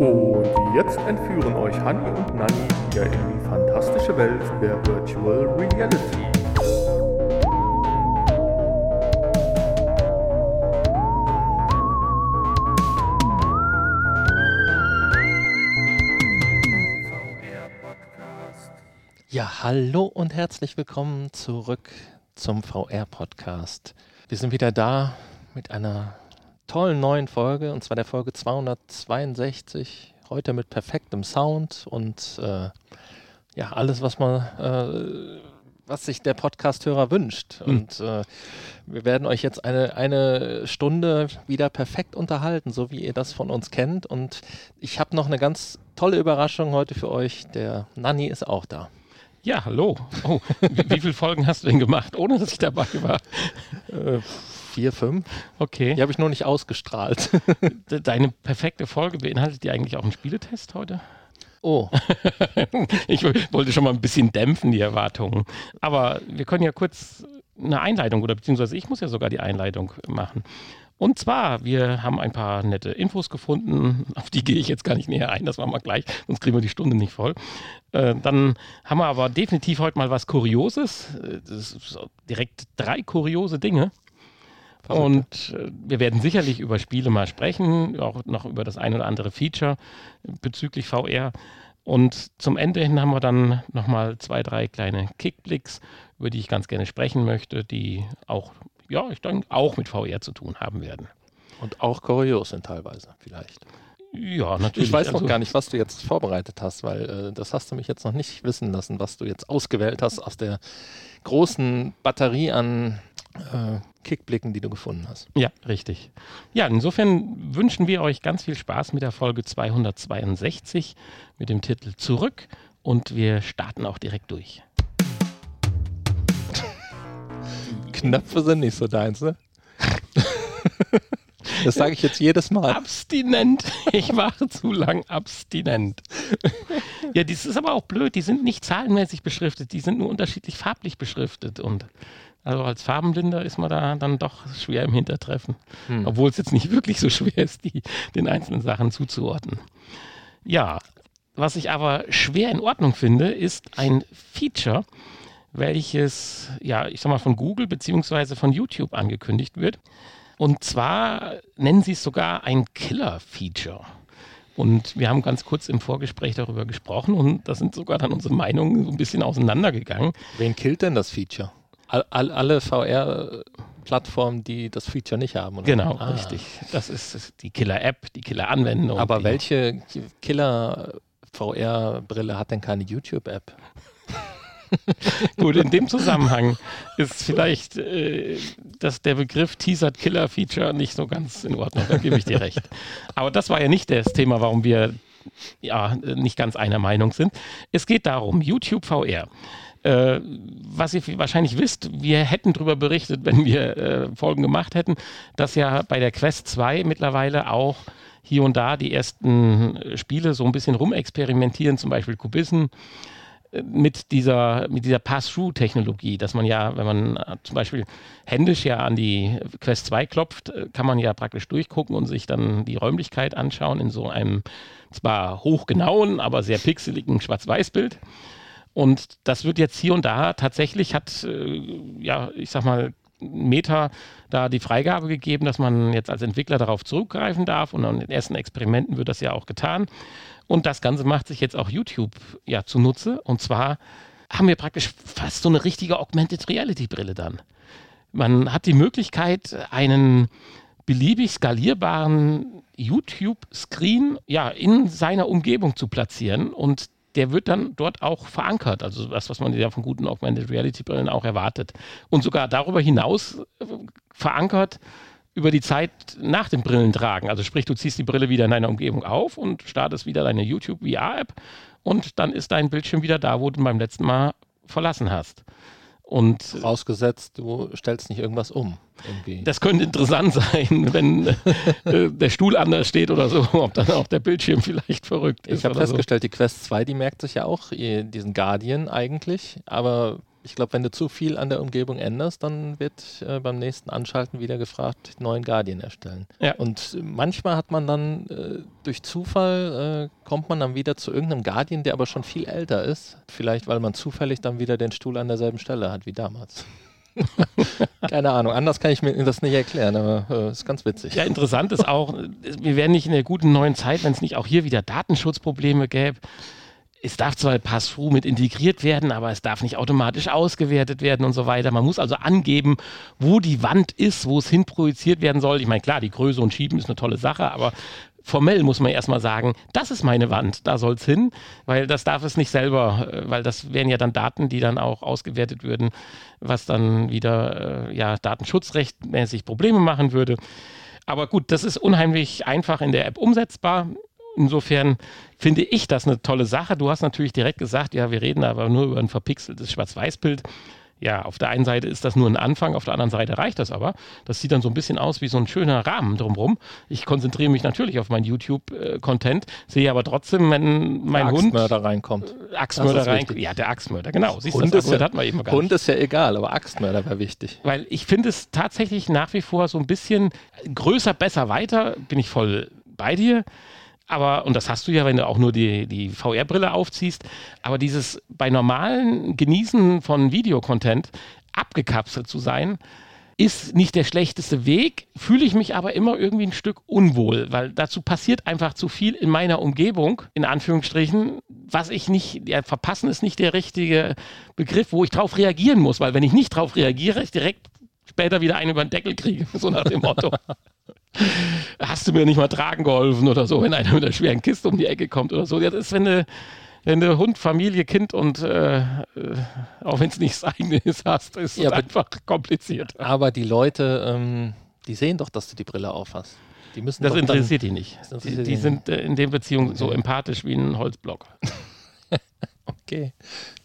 Und jetzt entführen euch Hanni und Nanni wieder in die fantastische Welt der Virtual Reality. Ja, hallo und herzlich willkommen zurück zum VR-Podcast. Wir sind wieder da mit einer tollen neuen Folge, und zwar der Folge 262. Heute mit perfektem Sound und äh, ja, alles, was man, äh, was sich der Podcast-Hörer wünscht. Hm. Und äh, wir werden euch jetzt eine, eine Stunde wieder perfekt unterhalten, so wie ihr das von uns kennt. Und ich habe noch eine ganz tolle Überraschung heute für euch. Der Nanni ist auch da. Ja, hallo. Oh, wie, wie viele Folgen hast du denn gemacht, ohne dass ich dabei war? Vier, fünf. Okay. Die habe ich nur nicht ausgestrahlt. De- Deine perfekte Folge beinhaltet die eigentlich auch einen Spieletest heute? Oh, Ich wollte schon mal ein bisschen dämpfen, die Erwartungen. Aber wir können ja kurz eine Einleitung oder beziehungsweise ich muss ja sogar die Einleitung machen. Und zwar, wir haben ein paar nette Infos gefunden, auf die gehe ich jetzt gar nicht näher ein, das machen wir gleich, sonst kriegen wir die Stunde nicht voll. Äh, dann haben wir aber definitiv heute mal was Kurioses, Äh, direkt drei kuriose Dinge. Und äh, wir werden sicherlich über Spiele mal sprechen, auch noch über das ein oder andere Feature bezüglich VR. Und zum Ende hin haben wir dann nochmal zwei, drei kleine Kickblicks, über die ich ganz gerne sprechen möchte, die auch, ja, ich denke, auch mit VR zu tun haben werden. und auch kurios sind teilweise vielleicht. Ja, natürlich. Ich weiß noch Also, gar nicht, was du jetzt vorbereitet hast, weil äh, das hast du mich jetzt noch nicht wissen lassen, was du jetzt ausgewählt hast aus der großen Batterie an äh, Kickblicken, die du gefunden hast. Ja, richtig. Ja, insofern wünschen wir euch ganz viel Spaß mit der Folge 262 mit dem Titel Zurück und wir starten auch direkt durch. Knöpfe sind nicht so deins, ne? das sage ich jetzt jedes Mal. Abstinent. Ich war zu lang abstinent. ja, das ist aber auch blöd. Die sind nicht zahlenmäßig beschriftet, die sind nur unterschiedlich farblich beschriftet. Und also als Farbenblinder ist man da dann doch schwer im Hintertreffen. Hm. Obwohl es jetzt nicht wirklich so schwer ist, die, den einzelnen Sachen zuzuordnen. Ja, was ich aber schwer in Ordnung finde, ist ein Feature, welches, ja, ich sag mal, von Google beziehungsweise von YouTube angekündigt wird. Und zwar nennen sie es sogar ein Killer-Feature. Und wir haben ganz kurz im Vorgespräch darüber gesprochen und da sind sogar dann unsere Meinungen so ein bisschen auseinandergegangen. Wen killt denn das Feature? All, all, alle VR-Plattformen, die das Feature nicht haben. Oder? Genau, Ah. richtig. Das ist die Killer-App, die Killer-Anwendung. Aber die, welche Killer-VR-Brille hat denn keine YouTube-App? Gut, in dem Zusammenhang ist vielleicht äh, dass der Begriff Teasered Killer Feature nicht so ganz in Ordnung, da gebe ich dir recht. Aber das war ja nicht das Thema, warum wir ja nicht ganz einer Meinung sind. Es geht darum, YouTube VR. Äh, was ihr wahrscheinlich wisst, wir hätten darüber berichtet, wenn wir äh, Folgen gemacht hätten, dass ja bei der Quest 2 mittlerweile auch hier und da die ersten äh, Spiele so ein bisschen rumexperimentieren, zum Beispiel Kubissen mit dieser, mit dieser Pass-Through-Technologie, dass man ja, wenn man äh, zum Beispiel händisch ja an die Quest 2 klopft, äh, kann man ja praktisch durchgucken und sich dann die Räumlichkeit anschauen in so einem zwar hochgenauen, aber sehr pixeligen Schwarz-Weiß-Bild. Und das wird jetzt hier und da tatsächlich hat, äh, ja, ich sag mal, Meta da die Freigabe gegeben, dass man jetzt als Entwickler darauf zurückgreifen darf. Und in den ersten Experimenten wird das ja auch getan. Und das Ganze macht sich jetzt auch YouTube ja zunutze. Und zwar haben wir praktisch fast so eine richtige Augmented Reality Brille dann. Man hat die Möglichkeit, einen beliebig skalierbaren YouTube-Screen ja, in seiner Umgebung zu platzieren und der wird dann dort auch verankert. Also das, was man ja von guten Augmented Reality Brillen auch erwartet. Und sogar darüber hinaus äh, verankert über die Zeit nach dem Brillentragen. Also sprich, du ziehst die Brille wieder in deiner Umgebung auf und startest wieder deine YouTube VR-App und dann ist dein Bildschirm wieder da, wo du beim letzten Mal verlassen hast. Und Vorausgesetzt, du stellst nicht irgendwas um. Irgendwie. das könnte interessant sein, wenn äh, der Stuhl anders steht oder so, ob dann auch der Bildschirm vielleicht verrückt ist. Ich habe oder so. festgestellt, die Quest 2, die merkt sich ja auch diesen Guardian eigentlich, aber Ich glaube, wenn du zu viel an der Umgebung änderst, dann wird äh, beim nächsten Anschalten wieder gefragt, neuen Guardian erstellen. Ja. Und manchmal hat man dann äh, durch Zufall, äh, kommt man dann wieder zu irgendeinem Guardian, der aber schon viel älter ist. Vielleicht, weil man zufällig dann wieder den Stuhl an derselben Stelle hat wie damals. Keine Ahnung, anders kann ich mir das nicht erklären, aber äh, ist ganz witzig. Ja, interessant ist auch, wir wären nicht in der guten neuen Zeit, wenn es nicht auch hier wieder Datenschutzprobleme gäbe. Es darf zwar Pass-Through mit integriert werden, aber es darf nicht automatisch ausgewertet werden und so weiter. Man muss also angeben, wo die Wand ist, wo es hinprojiziert werden soll. Ich meine, klar, die Größe und Schieben ist eine tolle Sache, aber formell muss man erstmal sagen, das ist meine Wand, da soll es hin, weil das darf es nicht selber, äh, weil das wären ja dann Daten, die dann auch ausgewertet würden, was dann wieder äh, ja, datenschutzrechtmäßig Probleme machen würde. Aber gut, das ist unheimlich einfach in der App umsetzbar. Insofern finde ich das eine tolle Sache. Du hast natürlich direkt gesagt, ja, wir reden aber nur über ein verpixeltes Schwarz-Weiß-Bild. Ja, auf der einen Seite ist das nur ein Anfang, auf der anderen Seite reicht das aber. Das sieht dann so ein bisschen aus wie so ein schöner Rahmen drumherum. Ich konzentriere mich natürlich auf meinen YouTube-Content, sehe aber trotzdem, wenn mein der Hund Axtmörder reinkommt. Axtmörder reinkommt. Ja, der Axtmörder, genau. Siehst du, Hund das ist ja- hatten wir eben gar nicht. Hund ist ja egal, aber Axtmörder wäre wichtig. Weil ich finde es tatsächlich nach wie vor so ein bisschen größer, besser, weiter, bin ich voll bei dir. Aber, und das hast du ja, wenn du auch nur die, die VR-Brille aufziehst, aber dieses bei normalen Genießen von Videocontent abgekapselt zu sein, ist nicht der schlechteste Weg, fühle ich mich aber immer irgendwie ein Stück unwohl, weil dazu passiert einfach zu viel in meiner Umgebung, in Anführungsstrichen, was ich nicht, ja, verpassen ist nicht der richtige Begriff, wo ich drauf reagieren muss, weil wenn ich nicht drauf reagiere, ich direkt später wieder einen über den Deckel kriege, so nach dem Motto. Hast du mir nicht mal tragen geholfen oder so, wenn einer mit einer schweren Kiste um die Ecke kommt oder so. Das ist, wenn du, wenn du Hund, Familie, Kind und äh, äh, auch wenn es nicht das eigene ist, hast, ist es Ja, aber- einfach kompliziert. Aber die Leute, ähm, die sehen doch, dass du die Brille aufhast. Die müssen Das doch dann- interessiert die nicht. Die, interessiert die die sind äh, in der Beziehung so Okay. empathisch wie ein Holzblock. Okay.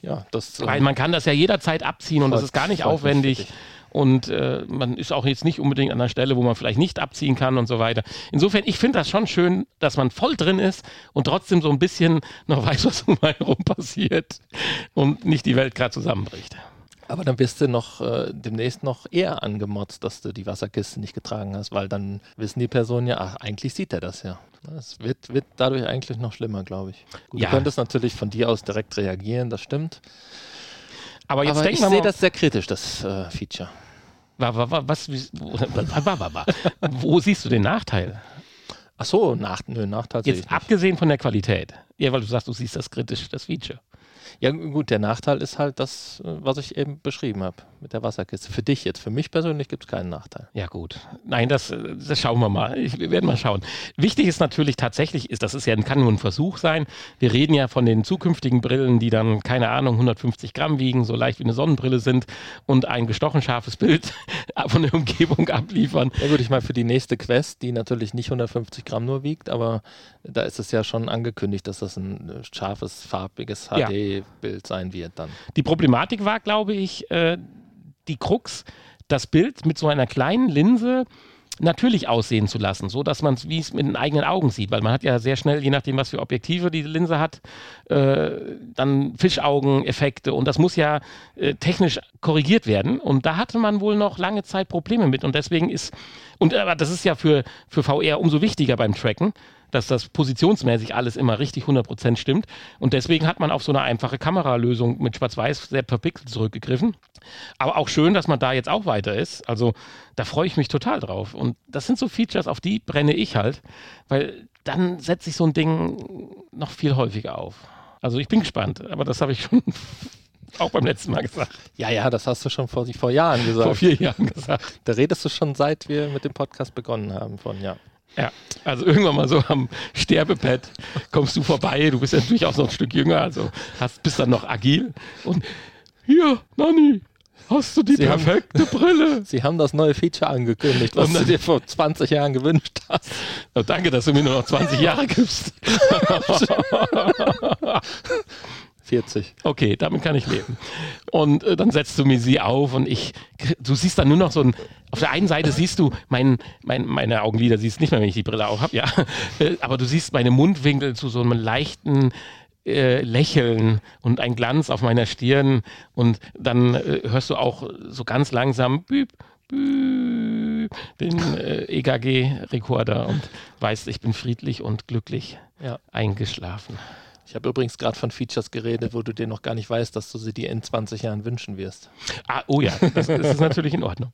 Ja, das. Weil man kann das ja jederzeit abziehen und das ist gar nicht aufwendig. dich. Und äh, man ist auch jetzt nicht unbedingt an der Stelle, wo man vielleicht nicht abziehen kann und so weiter. Insofern, ich finde das schon schön, dass man voll drin ist und trotzdem so ein bisschen noch weiß, was um einen herum passiert und nicht die Welt gerade zusammenbricht. Aber dann bist du noch äh, demnächst noch eher angemotzt, dass du die Wasserkiste nicht getragen hast, weil dann wissen die Personen ja, ach, eigentlich sieht er das ja. Es wird, wird dadurch eigentlich noch schlimmer, glaube ich. Gut, Ja. Du könntest natürlich von dir aus direkt reagieren, das stimmt. Aber jetzt Aber ich sehe das sehr kritisch, das äh, Feature. Wa- wa- wa- was, wo, siehst du den Nachteil? Ach so, nach, nö, Nachteil Jetzt abgesehen von der Qualität. Ja, weil du sagst, du siehst das kritisch, das Feature. Ja, gut, der Nachteil ist halt das, äh, was ich eben beschrieben habe mit der Wasserkiste. Für dich jetzt, für mich persönlich gibt es keinen Nachteil. Ja, gut. Nein, das, äh, das schauen wir mal. Ich, wir werden mal schauen. Wichtig ist natürlich tatsächlich, ist, das ist ja, kann nur ein Versuch sein. Wir reden ja von den zukünftigen Brillen, die dann, keine Ahnung, 150 Gramm wiegen, so leicht wie eine Sonnenbrille sind und ein gestochen scharfes Bild von der Umgebung abliefern. Ja gut, ich meine, für die nächste Quest, die natürlich nicht 150 Gramm nur wiegt, aber da ist es ja schon angekündigt, dass das ein äh, scharfes, farbiges Ja. HD-Bild sein wird dann. Die Problematik war, glaube ich, äh, die Krux, das Bild mit so einer kleinen Linse natürlich aussehen zu lassen, so dass man es wie es mit den eigenen Augen sieht, weil man hat ja sehr schnell, je nachdem, was für Objektive die Linse hat, äh, dann Fischaugeneffekte und das muss ja äh, technisch korrigiert werden und da hatte man wohl noch lange Zeit Probleme mit und deswegen ist und aber das ist ja für, für VR umso wichtiger beim Tracken, dass das positionsmäßig alles immer richtig 100% stimmt. Und deswegen hat man auf so eine einfache Kameralösung mit Schwarz-Weiß sehr verpixelt zurückgegriffen. Aber auch schön, dass man da jetzt auch weiter ist. Also da freue ich mich total drauf. Und das sind so Features, auf die brenne ich halt, weil dann setze ich so ein Ding noch viel häufiger auf. Also ich bin gespannt, aber das habe ich schon auch beim letzten Mal gesagt, Ja, ja, das hast du schon vor, vor Jahren vor gesagt. vier Jahren gesagt. Da redest du schon seit wir mit dem Podcast begonnen haben von, ja. Ja, also irgendwann mal so am Sterbebett kommst du vorbei. Du bist ja natürlich auch noch ein Stück jünger, also hast, bist dann noch agil. Und hier, Nanni, hast du die Sie haben- perfekte Brille? Sie haben das neue Feature angekündigt, was Und du dir vor 20 Jahren gewünscht hast. Oh, danke, dass du mir nur noch 20 Jahre gibst. 40. Okay, damit kann ich leben. Und äh, dann setzt du mir sie auf und ich, du siehst dann nur noch so ein, auf der einen Seite siehst du mein, mein, meine Augenlider, siehst nicht mehr, wenn ich die Brille auf habe, ja. Äh, Aber du siehst meine Mundwinkel zu so einem leichten äh, Lächeln und ein Glanz auf meiner Stirn und dann äh, hörst du auch so ganz langsam büb, büb, den äh, EKG-Rekorder und weißt, ich bin friedlich und glücklich Ja. eingeschlafen. Ich habe übrigens gerade von Features geredet, wo du dir noch gar nicht weißt, dass du sie dir in 20 Jahren wünschen wirst. Ah, oh ja, das, das ist natürlich in Ordnung.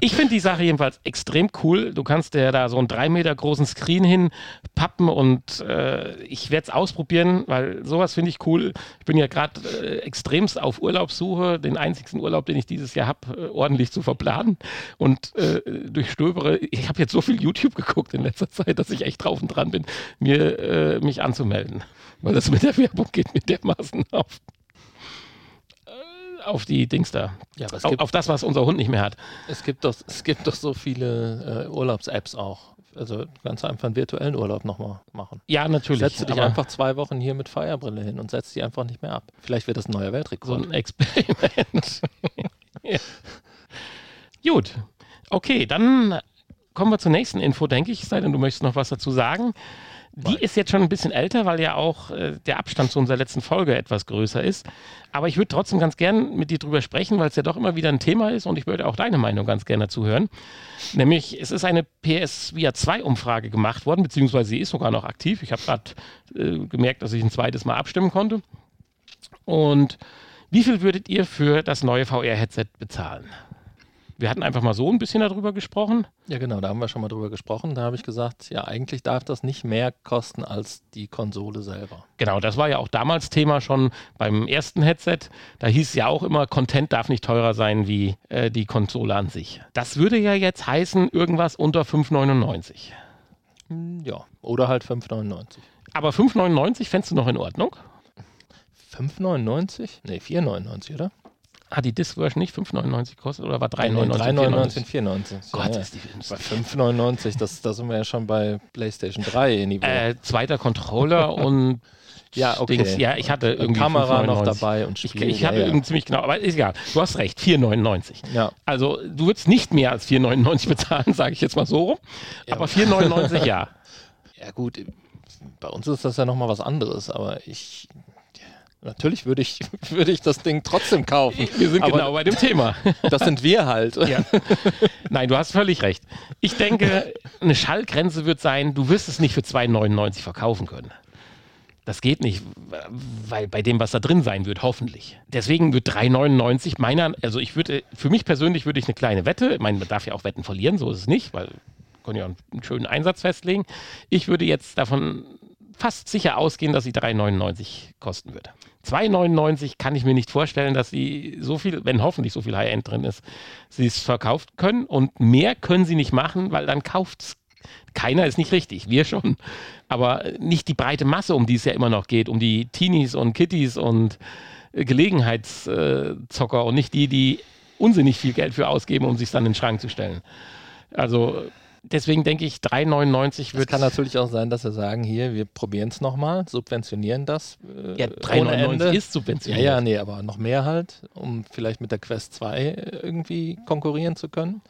Ich finde die Sache jedenfalls extrem cool. Du kannst dir da so einen drei Meter großen Screen hinpappen und äh, ich werde es ausprobieren, weil sowas finde ich cool. Ich bin ja gerade äh, extremst auf Urlaubssuche, den einzigsten Urlaub, den ich dieses Jahr habe, äh, ordentlich zu verplanen und äh, durchstöbere. Ich habe jetzt so viel YouTube geguckt in letzter Zeit, dass ich echt drauf und dran bin, mir äh, mich anzumelden. Weil das mit der Werbung geht mir dermaßen auf, äh, auf die Dings da. Ja, aber es Auf, gibt, auf das, was unser Hund nicht mehr hat. es gibt, doch, es gibt doch so viele äh, Urlaubs-Apps auch. Also du kannst einfach einen virtuellen Urlaub nochmal machen. Ja, natürlich. Setzt du dich einfach zwei Wochen hier mit Feierbrille hin und setzt die einfach nicht mehr ab. Vielleicht wird das ein neuer so Weltrekord. ein Experiment. ja. Gut. Okay, dann kommen wir zur nächsten Info, denke ich. Sei denn, du möchtest noch was dazu sagen. Die ist jetzt schon ein bisschen älter, weil ja auch äh, der Abstand zu unserer letzten Folge etwas größer ist. Aber ich würde trotzdem ganz gern mit dir drüber sprechen, weil es ja doch immer wieder ein Thema ist und ich würde auch deine Meinung ganz gerne dazu hören. Nämlich, es ist eine PS Via 2 Umfrage gemacht worden, beziehungsweise sie ist sogar noch aktiv. Ich habe gerade äh, gemerkt, dass ich ein zweites Mal abstimmen konnte. Und wie viel würdet ihr für das neue VR-Headset bezahlen? Wir hatten einfach mal so ein bisschen darüber gesprochen. Ja, genau, da haben wir schon mal drüber gesprochen. Da habe ich gesagt, ja, eigentlich darf das nicht mehr kosten als die Konsole selber. Genau, das war ja auch damals Thema schon beim ersten Headset. Da hieß es ja auch immer, Content darf nicht teurer sein wie äh, die Konsole an sich. Das würde ja jetzt heißen, irgendwas unter 5,99. Hm, Ja, oder halt 5,99. Aber 5,99 fändest du noch in Ordnung? 5,99? Nee, 4,99, oder? Hat die Disc-Version nicht 5,99 gekostet oder war Nee, 3,99? 3,99 und 4,99. Gott, ja, ist die Bei 5,99, das, da sind wir ja schon bei PlayStation 3 Niveau. äh, zweiter Controller und ja, okay. Dings. Ja, ich hatte irgendwie Kamera 5,99. noch dabei und Ich, Spiel. ich hatte ja, ja. irgendwie ziemlich genau, aber ist egal. Du hast recht, 4,99. ja. Also du würdest nicht mehr als 4,99 bezahlen, sage ich jetzt mal so rum. Aber 4,99 ja. ja, gut, bei uns ist das ja nochmal was anderes, aber ich. Natürlich würde ich, würde ich das Ding trotzdem kaufen. Wir sind genau bei dem Thema. Das sind wir halt. Ja. Nein, du hast völlig recht. Ich denke, eine Schallgrenze wird sein, du wirst es nicht für 2,99 verkaufen können. Das geht nicht, weil bei dem, was da drin sein wird, hoffentlich. Deswegen wird 3,99 meiner, also ich würde, für mich persönlich würde ich eine kleine Wette, ich meine, man darf ja auch Wetten verlieren, so ist es nicht, weil können ja einen schönen Einsatz festlegen. Ich würde jetzt davon fast sicher ausgehen, dass sie 3,99 kosten wird. 2,99 kann ich mir nicht vorstellen, dass sie so viel, wenn hoffentlich so viel High-End drin ist, sie es verkauft können. Und mehr können sie nicht machen, weil dann kauft es keiner, ist nicht richtig, wir schon. Aber nicht die breite Masse, um die es ja immer noch geht, um die Teenies und Kitties und äh, Gelegenheitszocker und nicht die, die unsinnig viel Geld für ausgeben, um sich dann in den Schrank zu stellen. Also deswegen denke ich, 3,99 Es wird kann natürlich auch sein, dass sie sagen, hier, wir probieren es nochmal, subventionieren das. Äh, ja, ohne 3,99 Ende. ist Ja, subventioniert. ja, nee, aber noch mehr halt, um vielleicht mit der Quest 2 irgendwie konkurrieren zu können.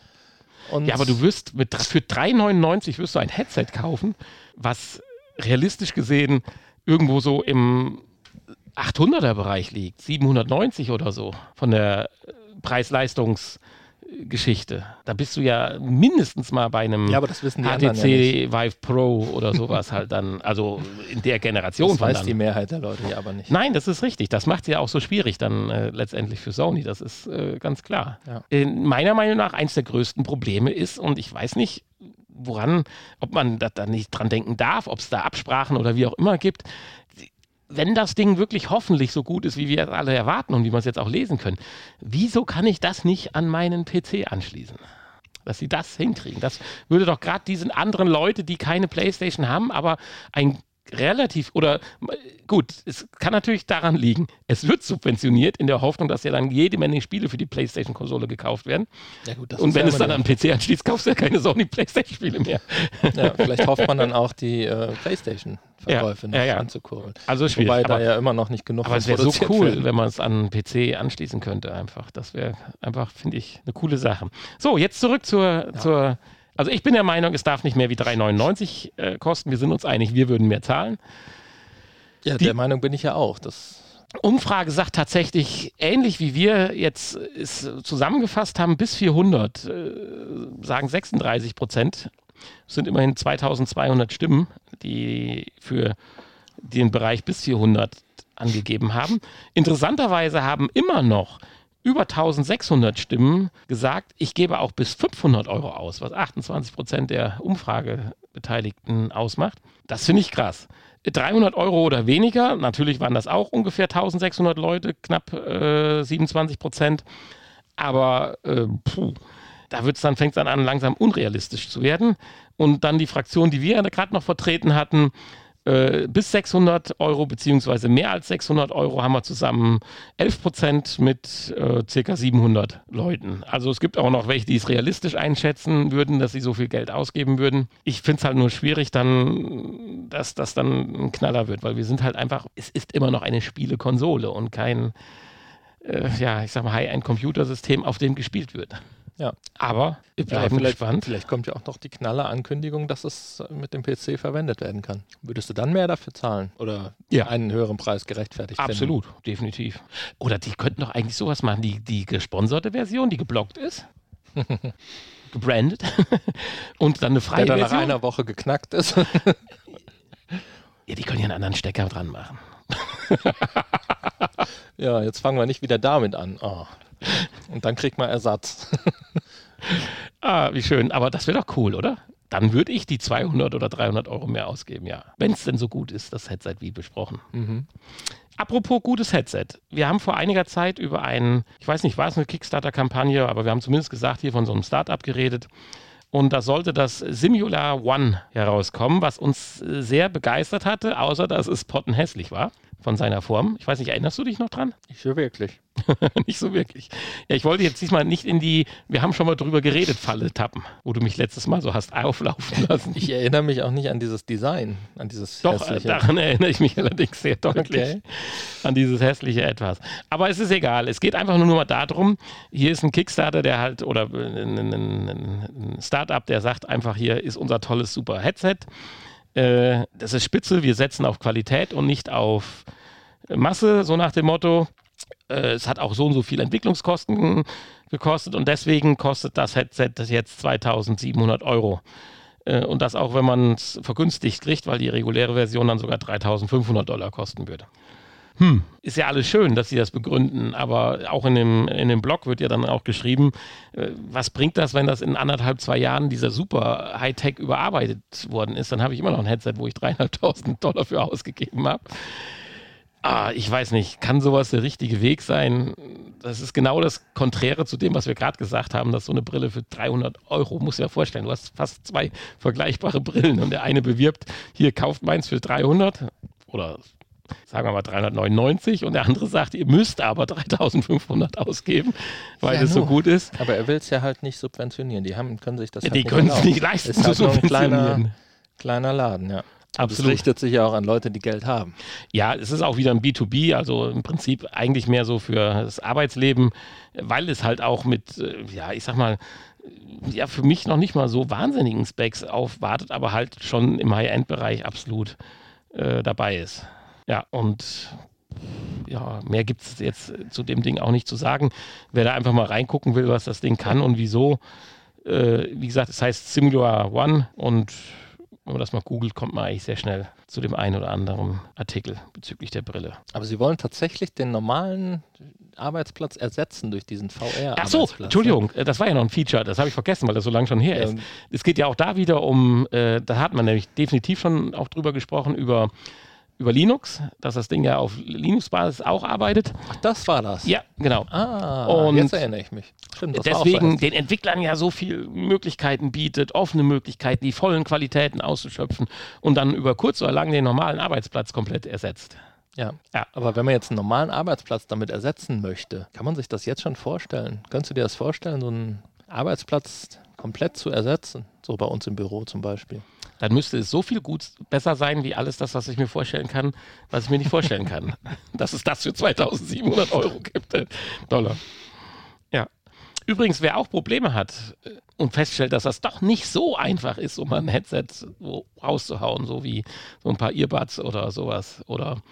Und Ja, aber du wirst mit, für 3,99 wirst du ein Headset kaufen, was realistisch gesehen irgendwo so im 800er-Bereich liegt, 790 oder so von der äh, Preis-Leistungs-Geschichte. Da bist du ja mindestens mal bei einem Ja, aber das wissen die anderen HTC ja. Vive Pro oder sowas halt dann, also in der Generation Das von weiß dann. die Mehrheit der Leute ja aber nicht. Nein, das ist richtig. Das macht es ja auch so schwierig dann äh, letztendlich für Sony. Das ist äh, ganz klar. Ja. In meiner Meinung nach eins der größten Probleme ist, und ich weiß nicht, woran, ob man da, da nicht dran denken darf, ob es da Absprachen oder wie auch immer gibt. Wenn das Ding wirklich hoffentlich so gut ist, wie wir es alle erwarten und wie wir es jetzt auch lesen können, wieso kann ich das nicht an meinen PC anschließen? Dass sie das hinkriegen. Das würde doch gerade diesen anderen Leute, die keine Playstation haben, aber ein relativ oder gut, es kann natürlich daran liegen, es wird subventioniert in der Hoffnung, dass ja dann jede Menge Spiele für die PlayStation-Konsole gekauft werden. Ja, gut, Und wenn ja es dann an PC anschließt, kaufst du ja keine Sony PlayStation-Spiele mehr. Ja, vielleicht hofft man dann auch, die äh, Playstation-Verkäufe Ja, noch ja, ja. anzukurbeln. Also schwierig. Wobei da aber ja immer noch nicht genug aber es wäre so cool, werden. wenn man es an PC anschließen könnte, einfach. Das wäre einfach, finde ich, eine coole Sache. So, jetzt zurück zur, zur. Also ich bin der Meinung, es darf nicht mehr wie 3,99 äh, kosten. Wir sind uns einig, wir würden mehr zahlen. Ja, Die- der Meinung bin ich ja auch. Das Umfrage sagt tatsächlich, ähnlich wie wir jetzt es zusammengefasst haben, bis 400, äh, sagen 36 Prozent, Das sind immerhin 2200 Stimmen, die für den Bereich bis 400 angegeben haben. Interessanterweise haben immer noch über 1600 Stimmen gesagt, ich gebe auch bis 500 Euro aus, was 28 Prozent der Umfragebeteiligten ausmacht. Das finde ich krass. 300 Euro oder weniger, natürlich waren das auch ungefähr 1600 Leute, knapp äh, 27 Prozent. Aber äh, puh, da dann, fängt es dann an, langsam unrealistisch zu werden. Und dann die Fraktion, die wir gerade noch vertreten hatten, äh, bis 600 Euro beziehungsweise mehr als 600 Euro haben wir zusammen 11 Prozent mit äh, circa 700 Leuten. Also es gibt auch noch welche, die es realistisch einschätzen würden, dass sie so viel Geld ausgeben würden. Ich finde es halt nur schwierig dann, dass das dann ein Knaller wird, weil wir sind halt einfach, es ist immer noch eine Spielekonsole und kein, äh, ja, ich sag mal, High-End-Computersystem, auf dem gespielt wird. Ja. Aber wir Ja, bleiben vielleicht, gespannt. vielleicht kommt ja auch noch die knalle Ankündigung, dass es mit dem PC verwendet werden kann. Würdest du dann mehr dafür zahlen? Oder Ja. einen höheren Preis gerechtfertigt finden? Absolut, definitiv. Oder die könnten doch eigentlich sowas machen, die, die gesponserte Version, die geblockt ist. gebrandet. Und dann eine freie Der dann nach Version. einer Woche geknackt ist. Ja, die können ja einen anderen Stecker dran machen. ja, jetzt fangen wir nicht wieder damit an. Oh. Und dann kriegt man Ersatz. Ah, wie schön. Aber das wäre doch cool, oder? Dann würde ich die 200 oder 300 Euro mehr ausgeben, ja. Wenn es denn so gut ist, das Headset wie besprochen. Mhm. Apropos gutes Headset. Wir haben vor einiger Zeit über einen, ich weiß nicht, war es eine Kickstarter-Kampagne, aber wir haben zumindest gesagt, hier von so einem Startup geredet. Und da sollte das Simula One herauskommen, was uns äh, sehr begeistert hatte, außer dass es pottenhässlich war von seiner Form. Ich weiß nicht, erinnerst du dich noch dran? Ich höre wirklich. nicht so wirklich. Ja, ich wollte jetzt diesmal nicht in die, wir haben schon mal drüber geredet, Falle tappen, wo du mich letztes Mal so hast auflaufen lassen. Ich erinnere mich auch nicht an dieses Design, an dieses Doch, äh, hässliche. daran erinnere ich mich allerdings sehr deutlich Okay. an dieses hässliche Etwas. Aber es ist egal. Es geht einfach nur mal darum, hier ist ein Kickstarter, der halt, oder ein, ein, ein Startup, der sagt einfach, hier ist unser tolles, super Headset. Äh, das ist spitze, wir setzen auf Qualität und nicht auf Masse, so nach dem Motto. Äh, es hat auch so und so viel Entwicklungskosten gekostet und deswegen kostet das Headset jetzt 2700 Euro. Äh, Und das auch, wenn man es vergünstigt kriegt, weil die reguläre Version dann sogar 3500 Dollar kosten würde. Hm, ist ja alles schön, dass sie das begründen, aber auch in dem, in dem Blog wird ja dann auch geschrieben, äh, was bringt das, wenn das in anderthalb, zwei Jahren dieser super Hightech überarbeitet worden ist? Dann habe ich immer noch ein Headset, wo ich dreieinhalbtausend Dollar für ausgegeben habe. Ah, ich weiß nicht, kann sowas der richtige Weg sein? Das ist genau das Konträre zu dem, was wir gerade gesagt haben, dass so eine Brille für 300 Euro, muss dir ja vorstellen, du hast fast zwei vergleichbare Brillen und der eine bewirbt, hier kauft meins für 300 oder sagen wir mal 399 und der andere sagt, ihr müsst aber 3500 ausgeben, weil Ja, es so gut ist. Aber er will es ja halt nicht subventionieren. Die haben, können sich das halt Die nicht können es nicht leisten Ist halt zu nur ein subventionieren. kleiner, kleiner Laden, ja. Absolut. richtet sich ja auch an Leute, die Geld haben. Ja, es ist auch wieder ein B2B, also im Prinzip eigentlich mehr so für das Arbeitsleben, weil es halt auch mit, äh, ja, ich sag mal, ja, für mich noch nicht mal so wahnsinnigen Specs aufwartet, aber halt schon im High-End-Bereich absolut äh, dabei ist. Ja, und ja, mehr gibt es jetzt zu dem Ding auch nicht zu sagen. Wer da einfach mal reingucken will, was das Ding kann und wieso, äh, wie gesagt, es heißt Simula One und wenn man das mal googelt, kommt man eigentlich sehr schnell zu dem einen oder anderen Artikel bezüglich der Brille. Aber sie wollen tatsächlich den normalen Arbeitsplatz ersetzen durch diesen VR-Arbeitsplatz. Ach so, Entschuldigung, äh, das war ja noch ein Feature, das habe ich vergessen, weil das so lange schon her Ja. ist. Es geht ja auch da wieder um, äh, da hat man nämlich definitiv schon auch drüber gesprochen, über, über Linux, dass das Ding ja auf Linux-Basis auch arbeitet. Ach, das war das. Ja, genau. Ah, Und jetzt erinnere ich mich. Stimmt, das so Deswegen erst. den Entwicklern ja so viele Möglichkeiten bietet, offene Möglichkeiten, die vollen Qualitäten auszuschöpfen und dann über kurz oder lang den normalen Arbeitsplatz komplett ersetzt. Ja. Ja. Aber wenn man jetzt einen normalen Arbeitsplatz damit ersetzen möchte, kann man sich das jetzt schon vorstellen? Könntest du dir das vorstellen, so einen Arbeitsplatz komplett zu ersetzen? So bei uns im Büro zum Beispiel. Dann müsste es so viel gut besser sein, wie alles das, was ich mir vorstellen kann, was ich mir nicht vorstellen kann. Dass es das für 2700 Euro gibt. äh, Dollar. Ja. Übrigens, wer auch Probleme hat äh, und feststellt, dass das doch nicht so einfach ist, um ein Headset so rauszuhauen, so wie so ein paar Earbuds oder sowas, oder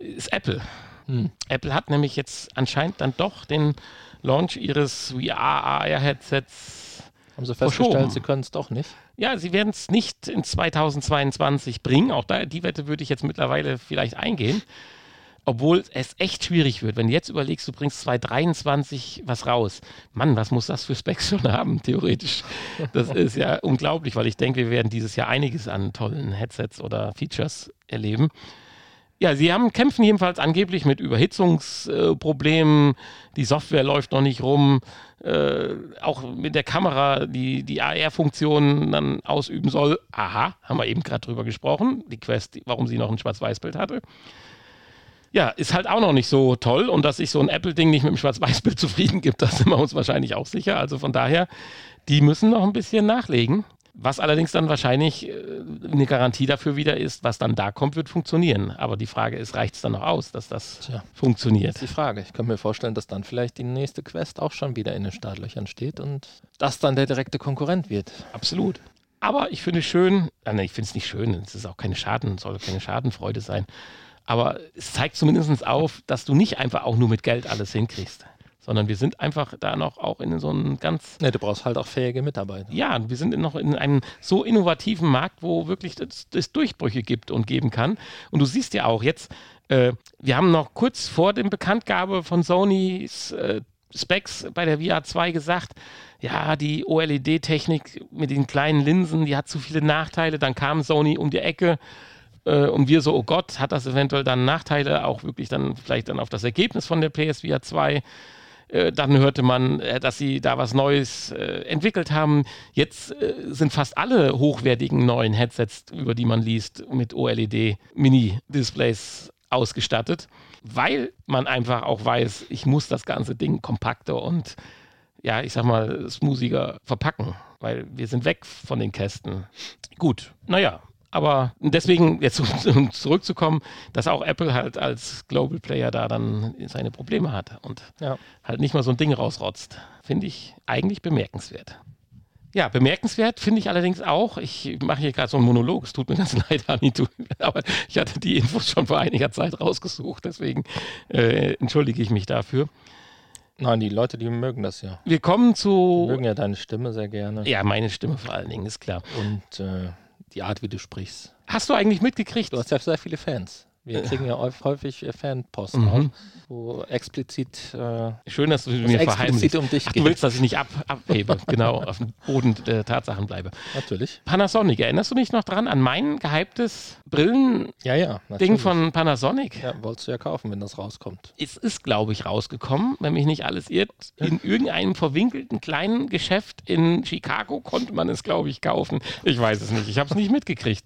ist Apple. Hm. Apple hat nämlich jetzt anscheinend dann doch den Launch ihres VR-AR-Headsets haben sie festgestellt, verschoben. sie können es doch nicht. Ja, sie werden es nicht in 2022 bringen. Auch da, die Wette würde ich jetzt mittlerweile vielleicht eingehen. Obwohl es echt schwierig wird, wenn du jetzt überlegst, du bringst 2023 was raus. Mann, was muss das für Specs schon haben, theoretisch? Das ist ja unglaublich, weil ich denke, wir werden dieses Jahr einiges an tollen Headsets oder Features erleben. Ja, sie haben kämpfen jedenfalls angeblich mit Überhitzungsproblemen. die Software läuft noch nicht rum. Äh, auch mit der Kamera, die die AR-Funktion dann ausüben soll. Aha, haben wir eben gerade drüber gesprochen. Die Quest, warum sie noch ein Schwarz-Weiß-Bild hatte. Ja, ist halt auch noch nicht so toll. Und dass sich so ein Apple-Ding nicht mit dem Schwarz-Weiß-Bild zufrieden gibt, da sind wir uns wahrscheinlich auch sicher. Also von daher, die müssen noch ein bisschen nachlegen. Was allerdings dann wahrscheinlich äh, eine Garantie dafür wieder ist, was dann da kommt, wird funktionieren. Aber die Frage ist, reicht es dann noch aus, dass das Tja, funktioniert? Das ist die Frage. Ich kann mir vorstellen, dass dann vielleicht die nächste Quest auch schon wieder in den Startlöchern steht und das dann der direkte Konkurrent wird. Absolut. Aber ich finde es schön, äh, ich finde es nicht schön, es ist auch keine Schaden, soll keine Schadenfreude sein. Aber es zeigt zumindest auf, dass du nicht einfach auch nur mit Geld alles hinkriegst sondern wir sind einfach da noch auch in so einem ganz. Ne, du brauchst halt auch fähige Mitarbeiter. Ja, wir sind noch in einem so innovativen Markt, wo wirklich es Durchbrüche gibt und geben kann. Und du siehst ja auch jetzt, äh, wir haben noch kurz vor dem Bekanntgabe von Sony's äh, Specs bei der VR 2 gesagt, ja, die OLED-Technik mit den kleinen Linsen, die hat zu viele Nachteile. Dann kam Sony um die Ecke äh, und wir so, oh Gott, hat das eventuell dann Nachteile, auch wirklich dann vielleicht dann auf das Ergebnis von der PSVR 2. Äh, dann hörte man, äh, dass sie da was Neues äh, entwickelt haben. Jetzt sind fast alle hochwertigen neuen Headsets, über die man liest, mit OLED-Mini-Displays ausgestattet, weil man einfach auch weiß, ich muss das ganze Ding kompakter und ja, ich sag mal, smoothiger verpacken, weil wir sind weg von den Kästen. Gut, naja, aber deswegen, jetzt um zurückzukommen, dass auch Apple halt als Global Player da dann seine Probleme hat und ja. halt nicht mal so ein Ding rausrotzt, finde ich eigentlich bemerkenswert. Ja, bemerkenswert finde ich allerdings auch, ich mache hier gerade so einen Monolog, es tut mir ganz leid, Anni, aber ich hatte die Infos schon vor einiger Zeit rausgesucht, deswegen äh, entschuldige ich mich dafür. Nein, die Leute, die mögen das ja. Wir kommen zu. Die mögen ja deine Stimme sehr gerne. Ja, meine Stimme vor allen Dingen, ist klar. Und äh, die Art, wie du sprichst. Hast du eigentlich mitgekriegt? Du hast ja sehr viele Fans. Wir kriegen ja häufig äh, Fanpost mhm. auf, wo explizit. Äh, Schön, dass du mir verheimlichst. um dich Ach, Du willst, dass ich nicht ab, abhebe, genau, auf dem Boden der Tatsachen bleibe. Natürlich. Panasonic, erinnerst du dich noch dran an mein gehyptes Brillen-Ding ja, ja, von Panasonic? Ja, wolltest du ja kaufen, wenn das rauskommt. Es ist, glaube ich, rausgekommen, wenn mich nicht alles irrt. In irgendeinem verwinkelten kleinen Geschäft in Chicago konnte man es, glaube ich, kaufen. Ich weiß es nicht, ich habe es nicht mitgekriegt.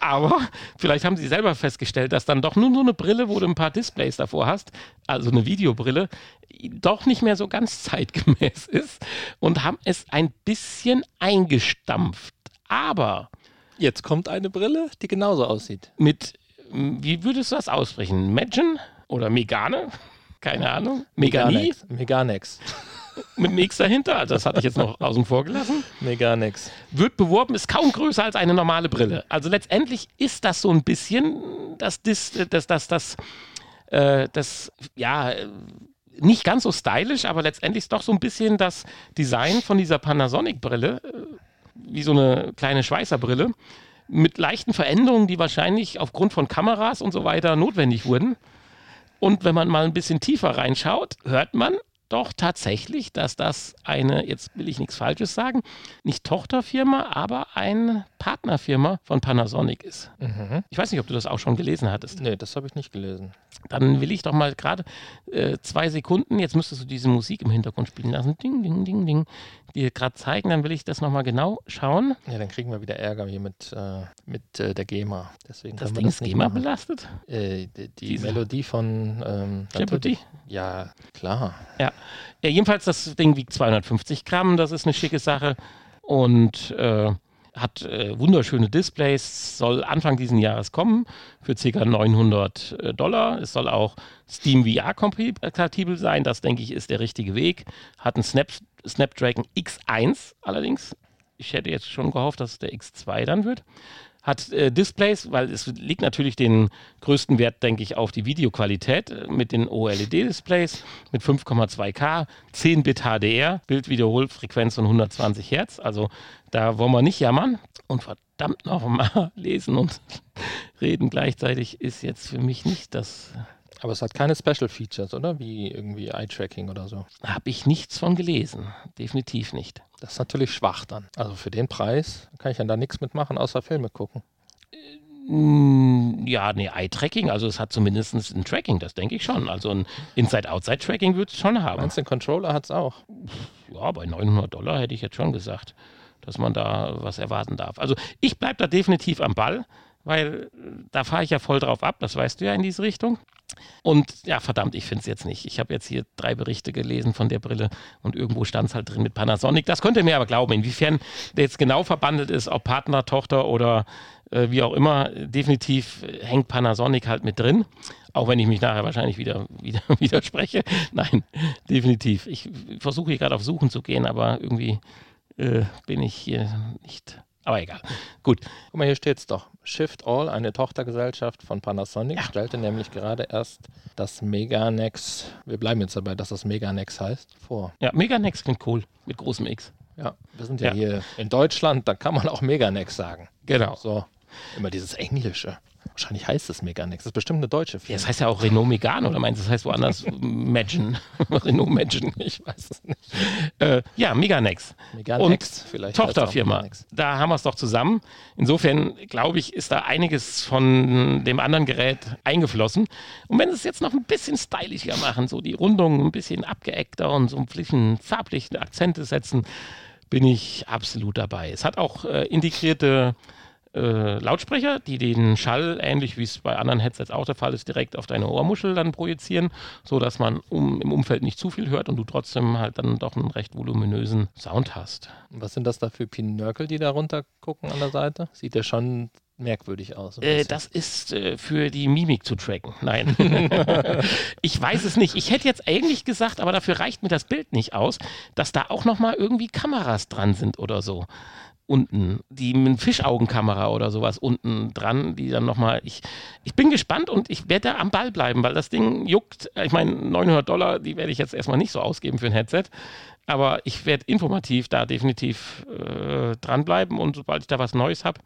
Aber vielleicht haben sie selber festgestellt, dass dann doch nur so eine Brille, wo du ein paar Displays davor hast, also eine Videobrille, doch nicht mehr so ganz zeitgemäß ist und haben es ein bisschen eingestampft. Aber. Jetzt kommt eine Brille, die genauso aussieht. Mit, wie würdest du das aussprechen? Megan oder Megane? Keine Ahnung. Megani? Meganex mit nichts dahinter. Das hatte ich jetzt noch außen vor gelassen. Nee, gar nichts. Wird beworben, ist kaum größer als eine normale Brille. Also letztendlich ist das so ein bisschen das, das, das, das, das, äh, das ja, nicht ganz so stylisch, aber letztendlich ist doch so ein bisschen das Design von dieser Panasonic-Brille, äh, wie so eine kleine Schweißerbrille, mit leichten Veränderungen, die wahrscheinlich aufgrund von Kameras und so weiter notwendig wurden. Und wenn man mal ein bisschen tiefer reinschaut, hört man, doch tatsächlich, dass das eine, jetzt will ich nichts Falsches sagen, nicht Tochterfirma, aber eine Partnerfirma von Panasonic ist. Mhm. Ich weiß nicht, ob du das auch schon gelesen hattest. Nee, das habe ich nicht gelesen. Dann will ich doch mal gerade äh, zwei Sekunden, jetzt müsstest du diese Musik im Hintergrund spielen lassen, ding, ding, ding, ding, dir gerade zeigen, dann will ich das nochmal genau schauen. Ja, dann kriegen wir wieder Ärger hier mit, äh, mit äh, der GEMA. Deswegen das Ding ist GEMA machen. belastet? Äh, die, die Melodie von ähm, Jeopardy? Ja, klar. Ja. Ja, jedenfalls das Ding wiegt 250 Gramm, das ist eine schicke Sache und äh, hat äh, wunderschöne Displays, soll Anfang dieses Jahres kommen für ca. 900 äh, Dollar. Es soll auch Steam VR kompatibel sein, das denke ich ist der richtige Weg. Hat einen Snapdragon Snapdragon X1 allerdings. Ich hätte jetzt schon gehofft, dass es der X2 dann wird hat äh, Displays, weil es liegt natürlich den größten Wert, denke ich, auf die Videoqualität äh, mit den OLED-Displays mit 5,2K, 10-Bit HDR, Bildwiederholfrequenz von 120 Hertz. Also da wollen wir nicht jammern. Und verdammt nochmal lesen und reden gleichzeitig ist jetzt für mich nicht das. Aber es hat keine Special Features, oder? Wie irgendwie Eye-Tracking oder so. Habe ich nichts von gelesen. Definitiv nicht. Das ist natürlich schwach dann. Also für den Preis kann ich dann da nichts mitmachen, außer Filme gucken. Mm, Ja, nee, Eye-Tracking, also es hat zumindest ein Tracking, das denke ich schon. Also ein Inside-Outside-Tracking wird es schon haben. Meinst du, den Controller hat es auch? Ja, bei 900 Dollar hätte ich jetzt schon gesagt, dass man da was erwarten darf. Also ich bleibe da definitiv am Ball, weil äh, da fahre ich ja voll drauf ab, das weißt du ja in diese Richtung. Und ja, verdammt, ich finde es jetzt nicht. Ich habe jetzt hier drei Berichte gelesen von der Brille und irgendwo stand es halt drin mit Panasonic. Das könnt ihr mir aber glauben, inwiefern der jetzt genau verbandelt ist, ob Partner, Tochter oder äh, wie auch immer. Definitiv hängt Panasonic halt mit drin. Auch wenn ich mich nachher wahrscheinlich wieder, wieder widerspreche. Nein, definitiv. Ich versuche hier gerade auf Suchen zu gehen, aber irgendwie äh, bin ich hier nicht. Aber egal. Gut. Guck mal, hier steht es doch. Shift All, eine Tochtergesellschaft von Panasonic, stellte nämlich gerade erst das Meganex, wir bleiben jetzt dabei, dass das Meganex heißt, vor. Ja, Meganex klingt cool. Mit großem X. Ja, wir sind ja, Ja. hier in Deutschland, da kann man auch Meganex sagen. Genau. So, immer dieses Englische. Wahrscheinlich heißt es Meganex. Das ist bestimmt eine deutsche Ja, Firma. das heißt ja auch Renault Megane oder meinst du, das heißt woanders Imagine? Renault Imagine. ich weiß es nicht. Äh, ja, Meganex. Meganex, vielleicht. es auch Tochterfirma. Meganex. Da haben wir es doch zusammen. Insofern glaube ich, ist da einiges von dem anderen Gerät eingeflossen. Und wenn sie es jetzt noch ein bisschen stylischer machen, so die Rundung ein bisschen abgeeckter und so ein bisschen farbliche Akzente setzen, bin ich absolut dabei. Es hat auch äh, integrierte äh, Lautsprecher, die den Schall, ähnlich wie es bei anderen Headsets auch der Fall ist, direkt auf deine Ohrmuschel dann projizieren, sodass man um, im Umfeld nicht zu viel hört und du trotzdem halt dann doch einen recht voluminösen Sound hast. Was sind das da für Pinökel, die da runter gucken an der Seite? Sieht ja schon merkwürdig aus. Äh, das ist äh, für die Mimik zu tracken. Nein. ich weiß es nicht. Ich hätte jetzt eigentlich gesagt, aber dafür reicht mir das Bild nicht aus, dass da auch nochmal irgendwie Kameras dran sind oder so. Unten, die mit Fischaugenkamera oder sowas unten dran, die dann nochmal. Ich, ich bin gespannt und ich werde da am Ball bleiben, weil das Ding juckt. Ich meine, 900 Dollar, die werde ich jetzt erstmal nicht so ausgeben für ein Headset. Aber ich werde informativ da definitiv äh, dranbleiben und sobald ich da was Neues habe,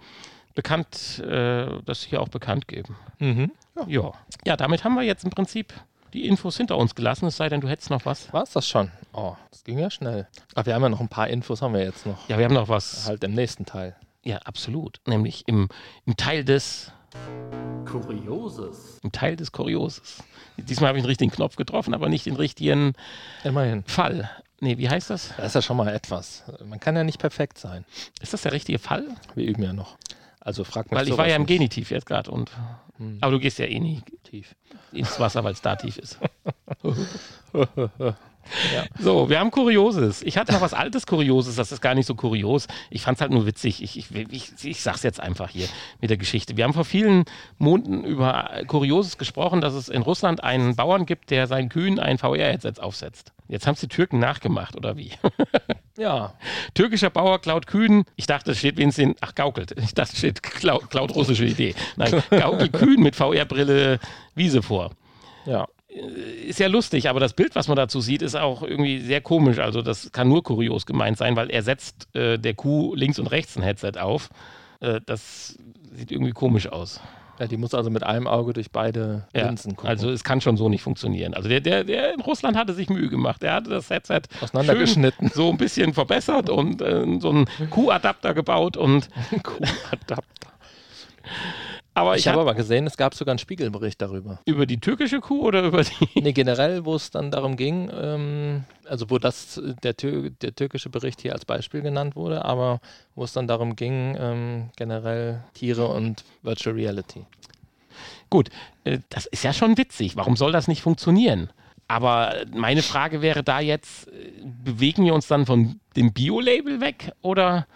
bekannt, äh, das hier auch bekannt geben. Mhm. Ja. ja, damit haben wir jetzt im Prinzip die Infos hinter uns gelassen, es sei denn, du hättest noch was. War es das schon? Oh, das ging ja schnell. Aber wir haben ja noch ein paar Infos, haben wir jetzt noch. Ja, wir haben noch was. Halt im nächsten Teil. Ja, absolut. Nämlich im, im Teil des Kurioses. im Teil des Kurioses. Diesmal habe ich den richtigen Knopf getroffen, aber nicht den richtigen Immerhin. Fall. Nee, wie heißt das? Das ist ja schon mal etwas. Man kann ja nicht perfekt sein. Ist das der richtige Fall? Wir üben ja noch. Also frag mich Weil ich war ja im. Genitiv jetzt gerade und. Hm. Aber du gehst ja eh nie Tief. ins Wasser, weil es da tief ist. So, wir haben Kurioses. Ich hatte noch was altes Kurioses, das ist gar nicht so kurios. Ich fand es halt nur witzig. Ich, ich, ich, ich sag's jetzt einfach hier mit der Geschichte. Wir haben vor vielen Monaten über Kurioses gesprochen, dass es in Russland einen Bauern gibt, der seinen Kühen ein VR-Headset aufsetzt. Jetzt haben es die Türken nachgemacht, oder wie? Ja, Türkischer Bauer klaut Kühen. Ich dachte, es steht wenigstens, ach, gaukelt. Ich dachte, es steht klaut, klaut russische Idee. Nein, gaukelt Kühen mit VR-Brille Wiese vor ja. ist ja lustig, aber das Bild, was man dazu sieht, ist auch irgendwie sehr komisch. Also das kann nur kurios gemeint sein, weil er setzt äh, der Kuh links und rechts ein Headset auf. Äh, das sieht irgendwie komisch aus. Ja. Die muss also mit einem Auge durch beide Ja, Linsen gucken. also es kann schon so nicht funktionieren. Also der, der, der in Russland hatte sich Mühe gemacht. Er hatte das Headset Auseinandergeschnitten. so ein bisschen verbessert und äh, so einen Kuhadapter gebaut und Kuhadapter. Aber Ich ich habe aber gesehen, es gab sogar einen Spiegelbericht darüber. über die türkische Kuh oder über die Nee, generell, wo es dann darum ging, ähm, also wo das der, Tür, der türkische Bericht hier als Beispiel genannt wurde, aber wo es dann darum ging, ähm, generell Tiere und Virtual Reality. Gut, äh, das ist ja schon witzig. Warum soll das nicht funktionieren? Aber meine Frage wäre da jetzt, äh, bewegen wir uns dann von dem Bio-Label weg oder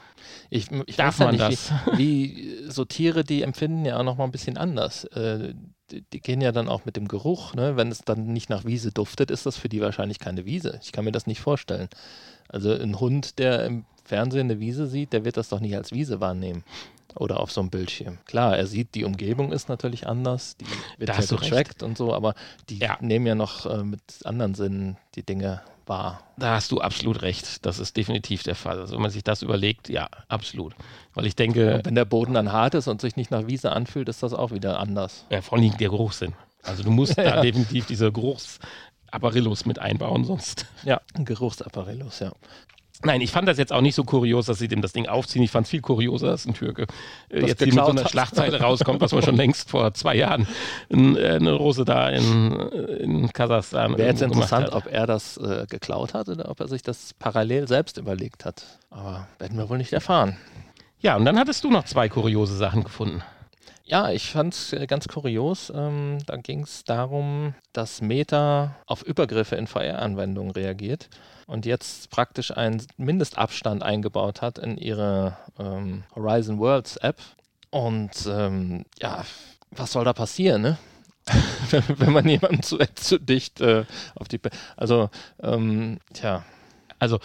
Ich, ich Darf weiß ja man nicht, Wie, wie so Tiere, die empfinden ja auch noch mal ein bisschen anders. Äh, die, die, gehen ja dann auch mit dem Geruch, ne? wenn es dann nicht nach Wiese duftet, ist das für die wahrscheinlich keine Wiese. Ich kann mir das nicht vorstellen. Also ein Hund, der im Fernsehen eine Wiese sieht, der wird das doch nicht als Wiese wahrnehmen. Oder auf so einem Bildschirm. Klar, er sieht, die Umgebung ist natürlich anders, die wird ja getrackt und so, aber die ja. nehmen ja noch äh, mit anderen Sinnen die Dinge wahr. Da hast du absolut recht. Das ist definitiv der Fall. Also wenn man sich das überlegt, ja, absolut. Weil ich denke. Und wenn der Boden dann hart ist und sich nicht nach Wiese anfühlt, ist das auch wieder anders. Ja, vor allem der Geruchssinn. Also du musst ja. da definitiv diese Geruchsapparillos mit einbauen, sonst. Ja, Geruchsapparillos, ja. Nein, ich fand das jetzt auch nicht so kurios, dass sie dem das Ding aufziehen. Ich fand es viel kurioser, dass ein Türke äh, jetzt hier mit so einer Schlagzeile rauskommt, was man schon längst vor zwei Jahren in, äh, eine Rose da in, in Kasachstan Wäre jetzt interessant, ob er das äh, geklaut hat oder ob er sich das parallel selbst überlegt hat. Aber werden wir wohl nicht erfahren. Ja, und dann hattest du noch zwei kuriose Sachen gefunden. Ja, ich fand es äh, ganz kurios. Ähm, da ging es darum, dass Meta auf Übergriffe in VR-Anwendungen reagiert und jetzt praktisch einen Mindestabstand eingebaut hat in ihre ähm, Horizon Worlds App. Und ähm, ja, was soll da passieren, ne? wenn man jemanden zu, zu dicht äh, auf die. Be also, ähm, tja. Also,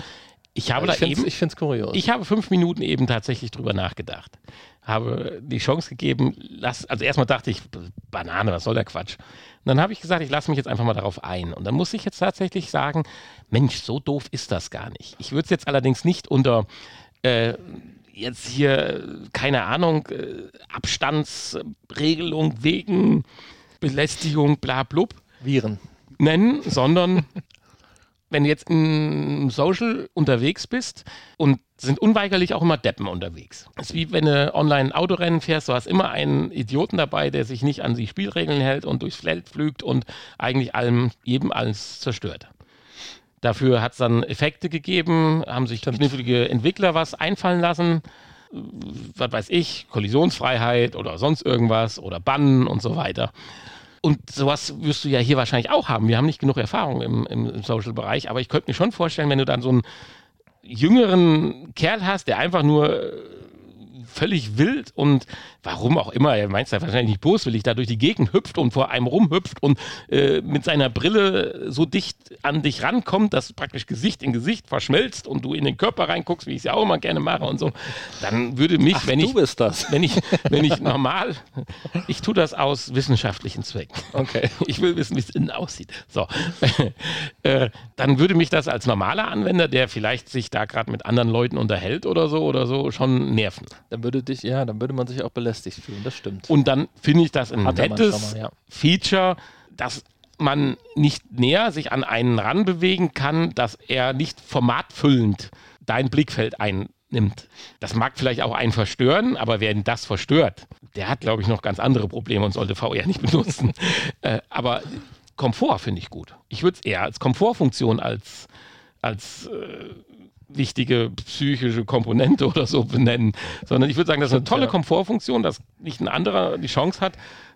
ich habe ich da eben. Ich finde es kurios. Ich habe fünf Minuten eben tatsächlich drüber nachgedacht. Habe die Chance gegeben, lass, also erstmal dachte ich, Banane, was soll der Quatsch? Und dann habe ich gesagt, ich lasse mich jetzt einfach mal darauf ein. Und dann muss ich jetzt tatsächlich sagen, Mensch, so doof ist das gar nicht. Ich würde es jetzt allerdings nicht unter äh, jetzt hier, keine Ahnung, äh, Abstandsregelung wegen Belästigung, bla blub. Viren. Nennen, sondern wenn du jetzt im Social unterwegs bist und sind unweigerlich auch immer Deppen unterwegs. Es ist wie wenn du online Autorennen fährst, du hast immer einen Idioten dabei, der sich nicht an die Spielregeln hält und durchs Feld pflügt und eigentlich allem, jedem alles zerstört. Dafür hat es dann Effekte gegeben, haben sich knifflige Entwickler was einfallen lassen, was weiß ich, Kollisionsfreiheit oder sonst irgendwas oder Bannen und so weiter. Und sowas wirst du ja hier wahrscheinlich auch haben. Wir haben nicht genug Erfahrung im, im Social-Bereich, aber ich könnte mir schon vorstellen, wenn du dann so einen jüngeren Kerl hast, der einfach nur völlig wild und warum auch immer, er meint es ja wahrscheinlich nicht boswillig, da durch die Gegend hüpft und vor einem rumhüpft und äh, mit seiner Brille so dicht an dich rankommt, dass praktisch Gesicht in Gesicht verschmelzt und du in den Körper reinguckst, wie ich es ja auch immer gerne mache und so, dann würde mich, Ach, wenn ich, wenn ich, wenn ich normal, ich tue das aus wissenschaftlichen Zwecken. Okay. Ich will wissen, wie es innen aussieht. So, äh, dann würde mich das als normaler Anwender, der vielleicht sich da gerade mit anderen Leuten unterhält oder so oder so, schon nerven. Dann würde dich, ja, dann würde man sich auch belästigt fühlen, das stimmt. Und dann finde ich das ein er nettes ja. Feature, dass man nicht näher sich an einen ranbewegen kann, dass er nicht formatfüllend dein Blickfeld einnimmt. Das mag vielleicht auch einen verstören, aber wer ihn das verstört, der hat, glaube ich, noch ganz andere Probleme und sollte VR nicht benutzen. äh, aber Komfort finde ich gut. Ich würde es eher als Komfortfunktion als, als äh, wichtige psychische Komponente oder so benennen, sondern ich würde sagen, das ist eine tolle Komfortfunktion, dass nicht ein anderer die Chance hat,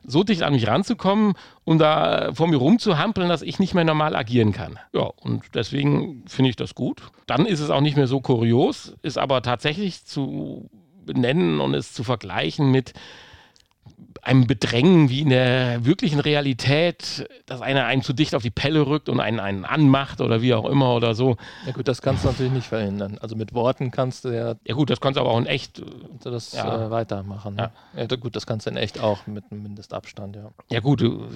so dicht an mich ranzukommen und da vor mir rumzuhampeln, dass ich nicht mehr normal agieren kann. Ja, und deswegen finde ich das gut. Dann ist es auch nicht mehr so kurios, ist aber tatsächlich zu benennen und es zu vergleichen mit einem Bedrängen wie in der wirklichen Realität, dass einer einem zu dicht auf die Pelle rückt und einen, einen anmacht oder wie auch immer oder so. Ja gut, das kannst du natürlich nicht verhindern. Also mit Worten kannst du ja... Ja gut, das kannst du aber auch in echt... Das Ja. äh, weitermachen. Ne? Ja. gut, das kannst du in echt auch mit einem Mindestabstand, ja. Ja gut, du,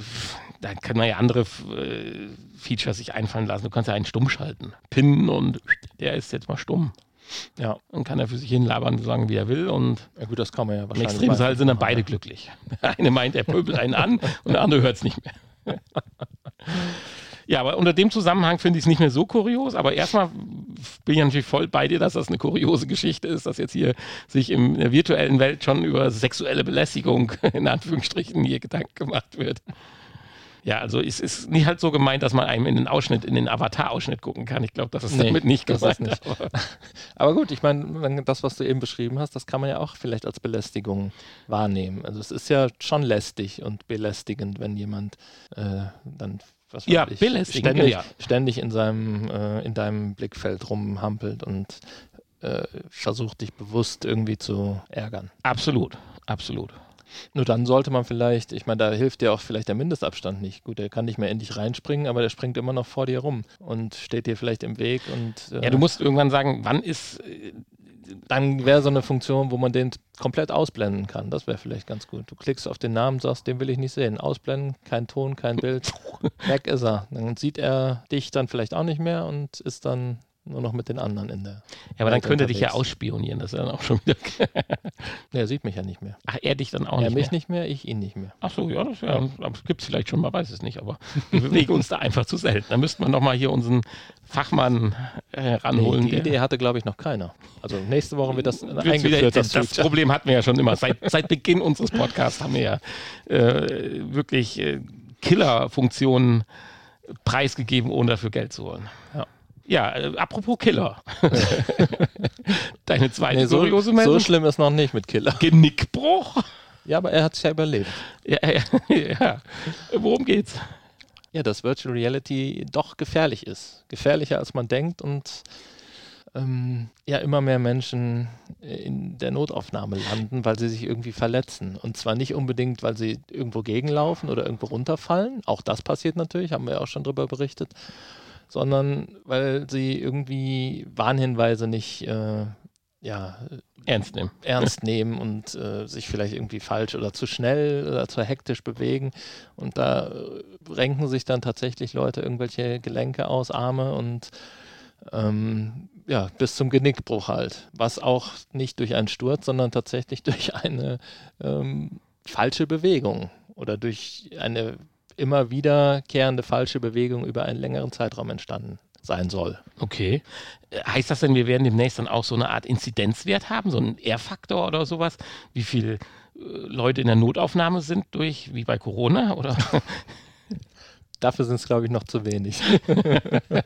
da kann man ja andere äh, Features sich einfallen lassen. Du kannst ja einen stumm schalten. Pinnen und der ist jetzt mal stumm. Ja, Dann kann er für sich hin labern, sagen, wie er will und ja gut, das kann man ja im wahrscheinlich... Extremfall sind dann beide glücklich. Der eine meint, er pöbelt einen an und der andere hört es nicht mehr. Ja, aber unter dem Zusammenhang finde ich es nicht mehr so kurios, aber erstmal bin ich natürlich voll bei dir, dass das eine kuriose Geschichte ist, dass jetzt hier sich im- in der virtuellen Welt schon über sexuelle Belästigung in Anführungsstrichen hier Gedanken gemacht wird. Ja, also es ist nicht halt so gemeint, dass man einem in den Ausschnitt, in den Avatar-Ausschnitt gucken kann. Ich glaube, das ist Nee, damit nicht gemeint. nicht. aber- Aber gut, ich meine, das, was du eben beschrieben hast, das kann man ja auch vielleicht als Belästigung wahrnehmen. Also es ist ja schon lästig und belästigend, wenn jemand äh, dann was weiß Ja, ich, ständig, ja. ständig in seinem äh, in deinem Blickfeld rumhampelt und äh, versucht dich bewusst irgendwie zu ärgern. Absolut, absolut. Nur dann sollte man vielleicht, ich meine, da hilft dir auch vielleicht der Mindestabstand nicht. Gut, der kann nicht mehr endlich reinspringen, aber der springt immer noch vor dir rum und steht dir vielleicht im Weg und. Äh, ja, du musst irgendwann sagen, wann ist. Äh, dann wäre so eine Funktion, wo man den komplett ausblenden kann. Das wäre vielleicht ganz gut. Du klickst auf den Namen, sagst, den will ich nicht sehen. Ausblenden, kein Ton, kein Bild. Weg ist er. Dann sieht er dich dann vielleicht auch nicht mehr und ist dann nur noch mit den anderen in der. Ja, aber dann könnte er dich ja ausspionieren, das ist dann auch schon wieder. er sieht mich ja nicht mehr. Ach, er dich dann auch er nicht mehr? Er mich nicht mehr, ich ihn nicht mehr. Ach so, ja, das, ja, gibt es vielleicht schon, man weiß es nicht, aber wir bewegen uns da einfach zu selten. Da müsste man nochmal hier unseren Fachmann äh, ranholen. Nee, die Idee hatte, glaube ich, noch keiner. Also nächste Woche wird das eingeführt. Wieder, das, das Problem hatten wir ja schon immer. Seit, seit Beginn unseres Podcasts haben wir ja äh, wirklich äh, Killer-Funktionen preisgegeben, ohne dafür Geld zu holen. Ja. Ja, äh, apropos Killer. Deine zweite nee, so, kuriose Meldung. So schlimm ist noch nicht mit Killer. Genickbruch? Ja, aber er hat es ja überlebt. Ja, ja, ja. Worum geht's? Ja, dass Virtual Reality doch gefährlich ist. Gefährlicher als man denkt und ähm, ja immer mehr Menschen in der Notaufnahme landen, weil sie sich irgendwie verletzen. Und zwar nicht unbedingt, weil sie irgendwo gegenlaufen oder irgendwo runterfallen. Auch das passiert natürlich, haben wir ja auch schon darüber berichtet sondern weil sie irgendwie Warnhinweise nicht äh, ja, ernst nehmen, ernst nehmen und äh, sich vielleicht irgendwie falsch oder zu schnell oder zu hektisch bewegen. Und da äh, renken sich dann tatsächlich Leute irgendwelche Gelenke aus, Arme und ähm, ja, bis zum Genickbruch halt. Was auch nicht durch einen Sturz, sondern tatsächlich durch eine ähm, falsche Bewegung oder durch eine immer wiederkehrende falsche Bewegung über einen längeren Zeitraum entstanden sein soll. Okay. Heißt das denn, wir werden demnächst dann auch so eine Art Inzidenzwert haben, so einen R-Faktor oder sowas? Wie viele äh, Leute in der Notaufnahme sind durch, wie bei Corona? Oder? Dafür sind es, glaube ich, noch zu wenig.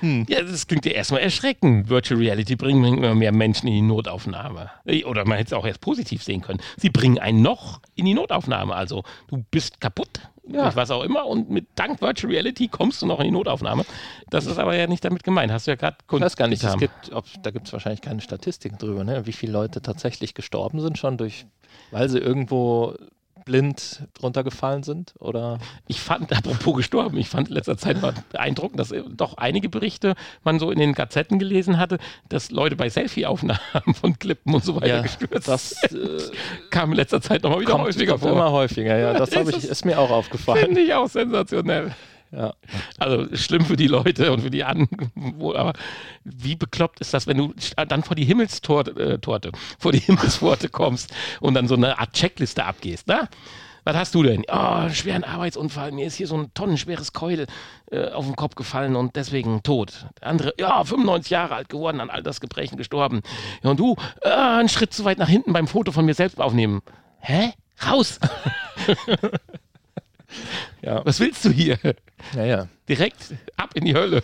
Hm. Ja, das klingt ja erstmal erschreckend. Virtual Reality bringen immer mehr Menschen in die Notaufnahme. Oder man hätte es auch erst positiv sehen können. Sie bringen einen noch in die Notaufnahme. Also du bist kaputt, ja. was auch immer, und mit dank Virtual Reality kommst du noch in die Notaufnahme. Das ist aber ja nicht damit gemeint. Hast du ja gerade Ich weiß gar nicht, es gibt, ob, da gibt es wahrscheinlich keine Statistiken drüber, ne? wie viele Leute tatsächlich gestorben sind schon durch, weil sie irgendwo blind runtergefallen sind? Oder? Ich fand, apropos gestorben, ich fand in letzter Zeit mal beeindruckend, dass doch einige Berichte man so in den Gazetten gelesen hatte, dass Leute bei Selfie-Aufnahmen von Klippen und so weiter ja, gestürzt Das äh, kam in letzter Zeit nochmal wieder kommt, häufiger vor. Immer häufiger, ja. Das ich, ist mir auch aufgefallen. Finde ich auch sensationell. Ja. Also schlimm für die Leute und für die anderen. Aber wie bekloppt ist das, wenn du dann vor die Himmelstorte, äh, vor die Himmelspforte kommst und dann so eine Art Checkliste abgehst, ne? Was hast du denn? Oh, einen schweren Arbeitsunfall. Mir ist hier so ein tonnenschweres Keul äh, auf den Kopf gefallen und deswegen tot. Der andere, ja, 95 Jahre alt geworden, an Altersgebrechen gestorben. Ja, und du, äh, einen Schritt zu weit nach hinten beim Foto von mir selbst aufnehmen. Hä? Raus! ja. Was willst du hier? Ja, ja. Direkt ab in die Hölle.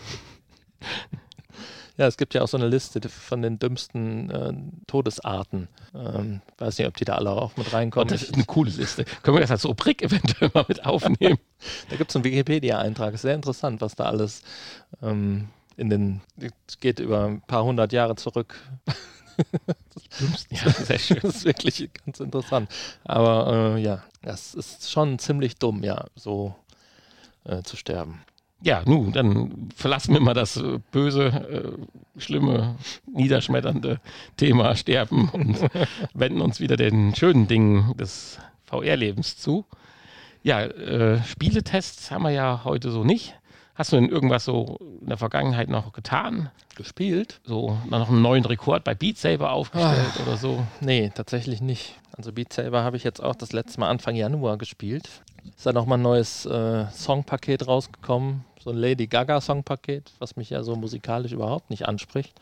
Ja, es gibt ja auch so eine Liste von den dümmsten äh, Todesarten. Ähm, weiß nicht, ob die da alle auch mit reinkommen. Oh, das ist eine coole Liste. Können wir das als Rubrik eventuell mal mit aufnehmen? da gibt es einen Wikipedia-Eintrag. Ist sehr interessant, was da alles ähm, in den. Geht über ein paar hundert Jahre zurück. ja, sehr schön. Das ist wirklich ganz interessant. Aber äh, ja, das ist schon ziemlich dumm, ja, so äh, zu sterben. Ja, nun, dann verlassen wir mal das äh, böse, äh, schlimme, niederschmetternde Thema Sterben und wenden uns wieder den schönen Dingen des VR-Lebens zu. Ja, äh, Spieletests haben wir ja heute so nicht. Hast du denn irgendwas so in der Vergangenheit noch getan? Gespielt? So noch einen neuen Rekord bei Beat Saber aufgestellt Ach, oder so? Nee, tatsächlich nicht. Also Beat Saber habe ich jetzt auch das letzte Mal Anfang Januar gespielt. Ist da nochmal ein neues äh, Songpaket rausgekommen, so ein Lady Gaga Songpaket, was mich ja so musikalisch überhaupt nicht anspricht.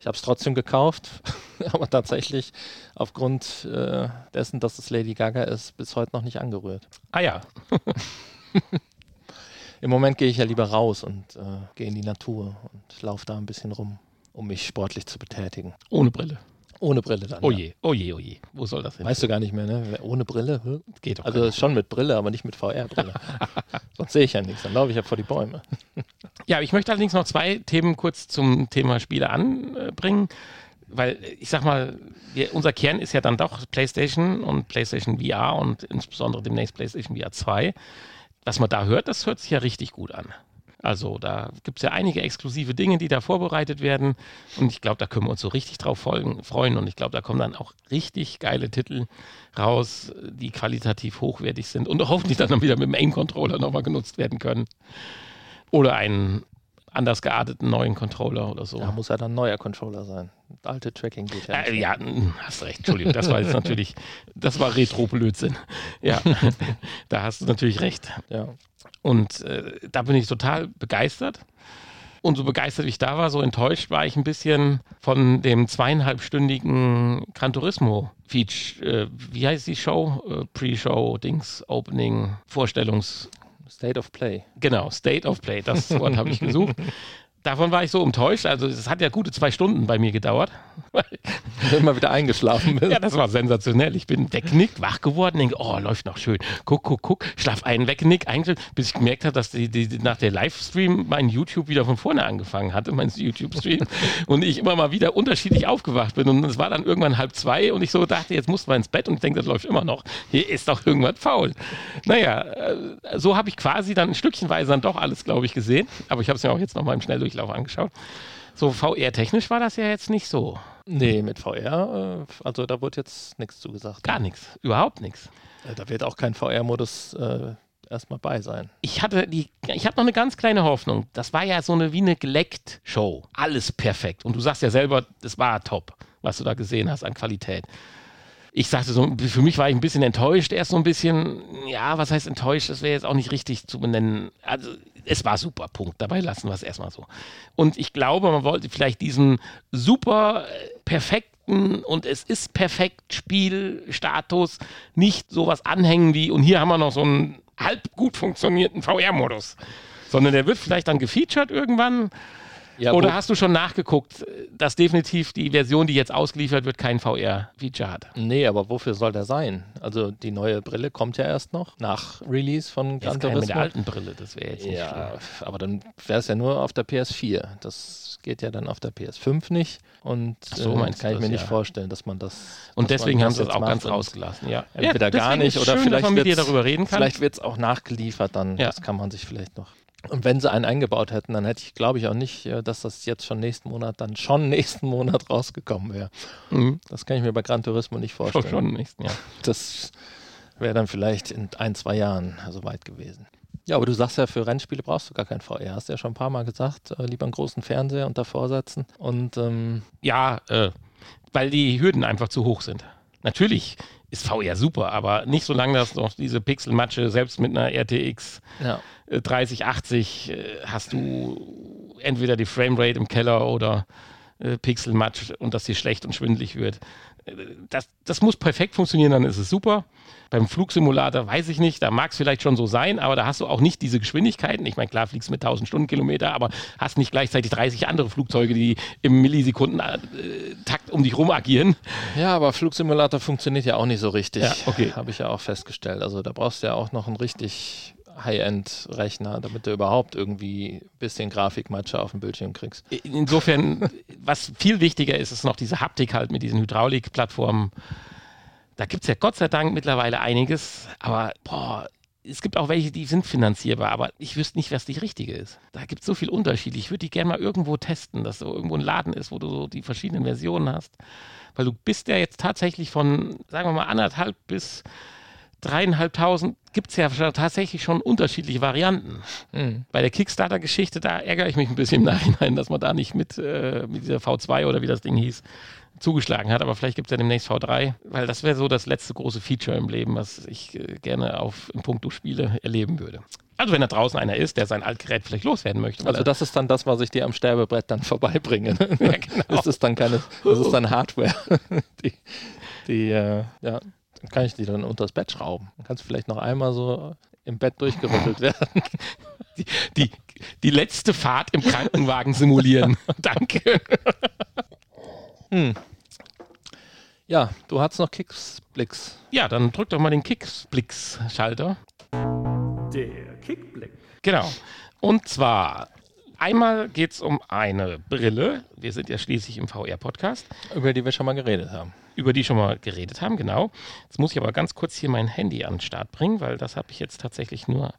Ich habe es trotzdem gekauft, aber tatsächlich aufgrund äh, dessen, dass es Lady Gaga ist, bis heute noch nicht angerührt. Ah ja. Im Moment gehe ich ja lieber raus und äh, gehe in die Natur und laufe da ein bisschen rum, um mich sportlich zu betätigen. Ohne Brille. Ohne Brille dann. Oh je, oh je, oh je. Wo soll das hin? Weißt du gar nicht mehr, ne? Ohne Brille? Hm? Geht doch. Also schon mit Brille, aber nicht mit VR-Brille. Sonst sehe ich ja nichts. Dann laufe ich ja vor die Bäume. ja, ich möchte allerdings noch zwei Themen kurz zum Thema Spiele anbringen. weil ich sag mal, wir, unser Kern ist ja dann doch PlayStation und PlayStation VR und insbesondere demnächst PlayStation VR 2. Was man da hört, das hört sich ja richtig gut an. Also da gibt es ja einige exklusive Dinge, die da vorbereitet werden. Und ich glaube, da können wir uns so richtig drauf folgen, freuen. Und ich glaube, da kommen dann auch richtig geile Titel raus, die qualitativ hochwertig sind und hoffentlich dann wieder mit dem Aim-Controller nochmal genutzt werden können. Oder einen anders gearteten neuen Controller oder so. Da muss ja dann ein neuer Controller sein. Alte Tracking. Äh, ja, hast recht, Entschuldigung, das war jetzt natürlich, das war Retro-Blödsinn. Ja, da hast du natürlich recht. Ja. Und äh, da bin ich total begeistert. Und so begeistert wie ich da war, so enttäuscht war ich ein bisschen von dem zweieinhalbstündigen Gran Turismo Feature. Äh, wie heißt die Show? Äh, Pre-Show, Dings, Opening, Vorstellungs. State of Play. Genau, State of Play, das Wort habe ich gesucht. Davon war ich so enttäuscht. Also, es hat ja gute zwei Stunden bei mir gedauert. immer wieder eingeschlafen bist. Ja, das war sensationell. Ich bin weggenickt, wach geworden, denke, oh, läuft noch schön. Guck, guck, guck, schlaf ein, weggenickt, eingeschlafen, bis ich gemerkt habe, dass die, die, nach der Livestream mein YouTube wieder von vorne angefangen hatte, mein YouTube-Stream. und ich immer mal wieder unterschiedlich aufgewacht bin. Und es war dann irgendwann halb zwei und ich so dachte, jetzt musst du mal ins Bett und ich denke, das läuft immer noch. Hier ist doch irgendwas faul. Naja, äh, so habe ich quasi dann ein Stückchenweise dann doch alles, glaube ich, gesehen. Aber ich habe es mir auch jetzt nochmal im Schnelldurchlauf angeschaut. So VR-technisch war das ja jetzt nicht so. Nee, mit VR, äh, also da wird jetzt nichts zugesagt. Gar nichts, überhaupt nichts. Äh, da wird auch kein VR-Modus äh, erstmal bei sein. Ich hatte die, ich habe noch eine ganz kleine Hoffnung. Das war ja so eine wie eine geleckt Show. Alles perfekt. Und du sagst ja selber, das war top, was du da gesehen hast an Qualität ich sagte so, für mich war ich ein bisschen enttäuscht, erst so ein bisschen, ja, was heißt enttäuscht, das wäre jetzt auch nicht richtig zu benennen. Also es war super, Punkt. Dabei lassen wir es erstmal so. Und ich glaube, man wollte vielleicht diesen super äh, perfekten und es ist perfekt Spielstatus nicht sowas anhängen wie, und hier haben wir noch so einen halb gut funktionierten VR-Modus, sondern der wird vielleicht dann gefeatured irgendwann ja, Oder hast du schon nachgeguckt, dass definitiv die Version, die jetzt ausgeliefert wird, kein VR-Feature hat? Nee, aber wofür soll der sein? Also die neue Brille kommt ja erst noch nach Release von Gran Turismo. mit der alten Brille, das wäre jetzt nicht Ja, schlimm. aber dann wäre es ja nur auf der PS4. Das geht ja dann auf der PS5 nicht. Und so, äh, kann ich mir nicht vorstellen, dass man das. Und deswegen haben sie es auch ganz rausgelassen, ja. Entweder ja, gar nicht oder schön, vielleicht wird es auch nachgeliefert, dann. Das kann man sich vielleicht noch und wenn sie einen eingebaut hätten, dann hätte ich, glaube ich, auch nicht, äh, dass das jetzt schon nächsten Monat, dann schon nächsten Monat rausgekommen wäre. Mhm. Das kann ich mir bei Gran Turismo nicht vorstellen. Schon, schon nächsten Jahr. Das wäre dann vielleicht in ein, zwei Jahren so weit gewesen. Ja, aber du sagst ja, für Rennspiele brauchst du gar kein VR. Hast du ja schon ein paar Mal gesagt, äh, lieber einen großen Fernseher und davor setzen. Und ähm ja, äh, weil die Hürden einfach zu hoch sind. Natürlich ist VR super, aber nicht so lange, dass noch diese Pixelmatsche, selbst mit einer RTX ja. 3080, äh, hast du entweder die Framerate im Keller oder äh, Pixelmatsch und dass sie schlecht und schwindlig wird. Äh, das, das muss perfekt funktionieren, dann ist es super. Beim Flugsimulator weiß ich nicht, da mag es vielleicht schon so sein, aber da hast du auch nicht diese Geschwindigkeiten. Ich meine, klar fliegst du mit 1000 Stundenkilometer, aber hast nicht gleichzeitig 30 andere Flugzeuge, die im Millisekunden-Takt um dich rum agieren. Ja, aber Flugsimulator funktioniert ja auch nicht so richtig. Ja, okay. Habe ich ja auch festgestellt. Also da brauchst du ja auch noch einen richtig High-End-Rechner, damit du überhaupt irgendwie ein bisschen Grafikmatsche auf dem Bildschirm kriegst. Insofern, was viel wichtiger ist, ist noch diese Haptik halt mit diesen Hydraulikplattformen. Da gibt es ja Gott sei Dank mittlerweile einiges, aber boah, es gibt auch welche, die sind finanzierbar, aber ich wüsste nicht, was die richtige ist. Da gibt es so viel Unterschied. Ich würde die gerne mal irgendwo testen, dass so irgendwo ein Laden ist, wo du so die verschiedenen Versionen hast. Weil du bist ja jetzt tatsächlich von, sagen wir mal, anderthalb bis dreieinhalbtausend gibt es ja tatsächlich schon unterschiedliche Varianten. Mhm. Bei der Kickstarter-Geschichte, da ärgere ich mich ein bisschen im Nachhinein, dass man da nicht mit, äh, mit dieser V2 oder wie das Ding hieß, zugeschlagen hat, aber vielleicht gibt es ja demnächst V3, weil das wäre so das letzte große Feature im Leben, was ich äh, gerne auf im Punkto Spiele erleben würde. Also wenn da draußen einer ist, der sein Altgerät vielleicht loswerden möchte. Also das ist dann das, was ich dir am Sterbebrett dann vorbeibringe. ja, genau. Das ist dann keine, das ist dann Hardware, die, die äh, ja, dann kann ich die dann unter das Bett schrauben. Dann kannst du vielleicht noch einmal so im Bett durchgerüttelt werden. Die, die, die letzte Fahrt im Krankenwagen simulieren. Danke. Hm. Ja, du hast noch Kicksblicks. Ja, dann drück doch mal den Kicksblicks-Schalter. Der Kickblick. Genau. Und zwar Einmal geht es um eine Brille. Wir sind ja schließlich im VR-Podcast. Über die wir schon mal geredet haben. Über die schon mal geredet haben, genau. Jetzt muss ich aber ganz kurz hier mein Handy an den Start bringen, weil das habe ich jetzt tatsächlich nur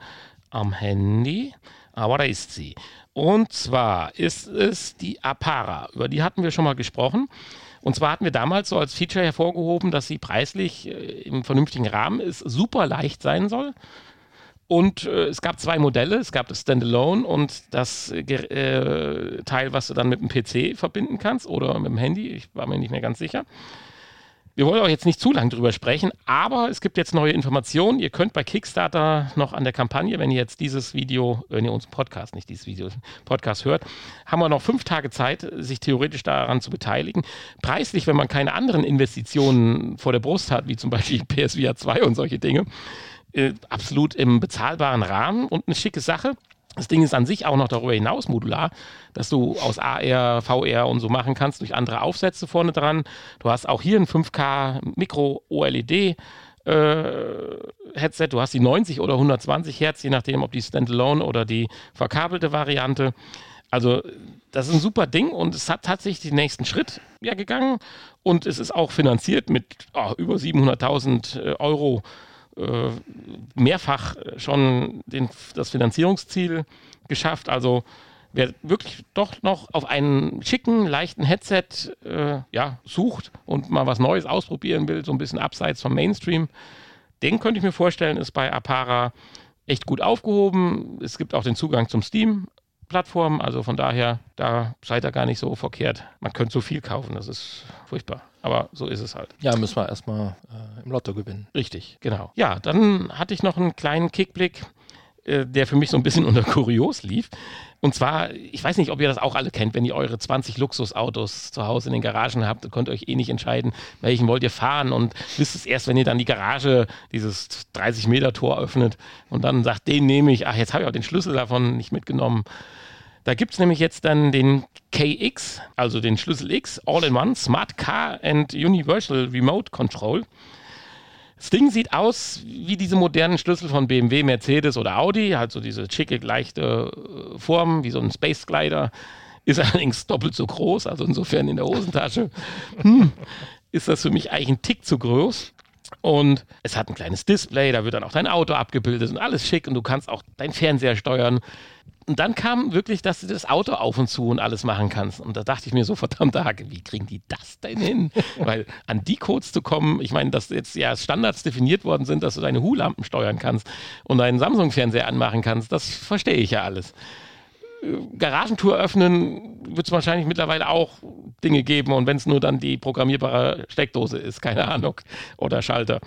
am Handy. Aber da ist sie. Und zwar ist es die Apara. Über die hatten wir schon mal gesprochen. Und zwar hatten wir damals so als Feature hervorgehoben, dass sie preislich äh, im vernünftigen Rahmen ist, super leicht sein soll. Und äh, es gab zwei Modelle. Es gab das Standalone und das äh, Teil, was du dann mit dem PC verbinden kannst oder mit dem Handy. Ich war mir nicht mehr ganz sicher. Wir wollen auch jetzt nicht zu lange drüber sprechen, aber es gibt jetzt neue Informationen. Ihr könnt bei Kickstarter noch an der Kampagne, wenn ihr jetzt dieses Video, wenn ihr unseren Podcast, nicht dieses Video, Podcast hört, haben wir noch fünf Tage Zeit, sich theoretisch daran zu beteiligen. Preislich, wenn man keine anderen Investitionen vor der Brust hat, wie zum Beispiel PSVR 2 und solche Dinge, äh, absolut im bezahlbaren Rahmen und eine schicke Sache. Das Ding ist an sich auch noch darüber hinaus modular, dass du aus AR, VR und so machen kannst durch andere Aufsätze vorne dran. Du hast auch hier ein 5K Micro OLED äh, Headset. Du hast die 90 oder 120 Hertz, je nachdem, ob die Standalone oder die verkabelte Variante. Also das ist ein super Ding und es hat tatsächlich den nächsten Schritt ja gegangen und es ist auch finanziert mit oh, über 700.000 äh, Euro äh, mehrfach schon den, das Finanzierungsziel geschafft. Also wer wirklich doch noch auf einen schicken, leichten Headset äh, ja, sucht und mal was Neues ausprobieren will, so ein bisschen abseits vom Mainstream, den könnte ich mir vorstellen, ist bei Apara echt gut aufgehoben. Es gibt auch den Zugang zum Steam Plattformen. Also von daher, da seid ihr gar nicht so verkehrt. Man könnte so viel kaufen, das ist furchtbar. Aber so ist es halt. Ja, müssen wir erstmal äh, im Lotto gewinnen. Richtig, genau. Ja, dann hatte ich noch einen kleinen Kickblick, äh, der für mich so ein bisschen unter Kurios lief. Und zwar, ich weiß nicht, ob ihr das auch alle kennt, wenn ihr eure 20 Luxusautos zu Hause in den Garagen habt, könnt ihr euch eh nicht entscheiden, welchen wollt ihr fahren und wisst es erst, wenn ihr dann die Garage, dieses 30 Meter Tor öffnet und dann sagt, den nehme ich, ach, jetzt habe ich auch den Schlüssel davon nicht mitgenommen. Da gibt es nämlich jetzt dann den KX, also den Schlüssel X, All-in-One, Smart Car and Universal Remote Control. Das Ding sieht aus wie diese modernen Schlüssel von BMW, Mercedes oder Audi, halt so diese schicke, leichte äh, Form, wie so ein Space Glider. Ist allerdings doppelt so groß, also insofern in der Hosentasche. Hm, ist das für mich eigentlich ein Tick zu groß. Und es hat ein kleines Display, da wird dann auch dein Auto abgebildet und alles schick und du kannst auch dein Fernseher steuern. Und dann kam wirklich, dass du das Auto auf und zu und alles machen kannst. Und da dachte ich mir so, verdammte Hacke, wie kriegen die das denn hin? Weil an die Codes zu kommen, ich meine, dass jetzt ja Standards definiert worden sind, dass du deine Hu-Lampen steuern kannst und deinen Samsung-Fernseher anmachen kannst, das verstehe ich ja alles. Garagentour öffnen wird es wahrscheinlich mittlerweile auch Dinge geben und wenn es nur dann die programmierbare Steckdose ist, keine Ahnung, oder Schalter.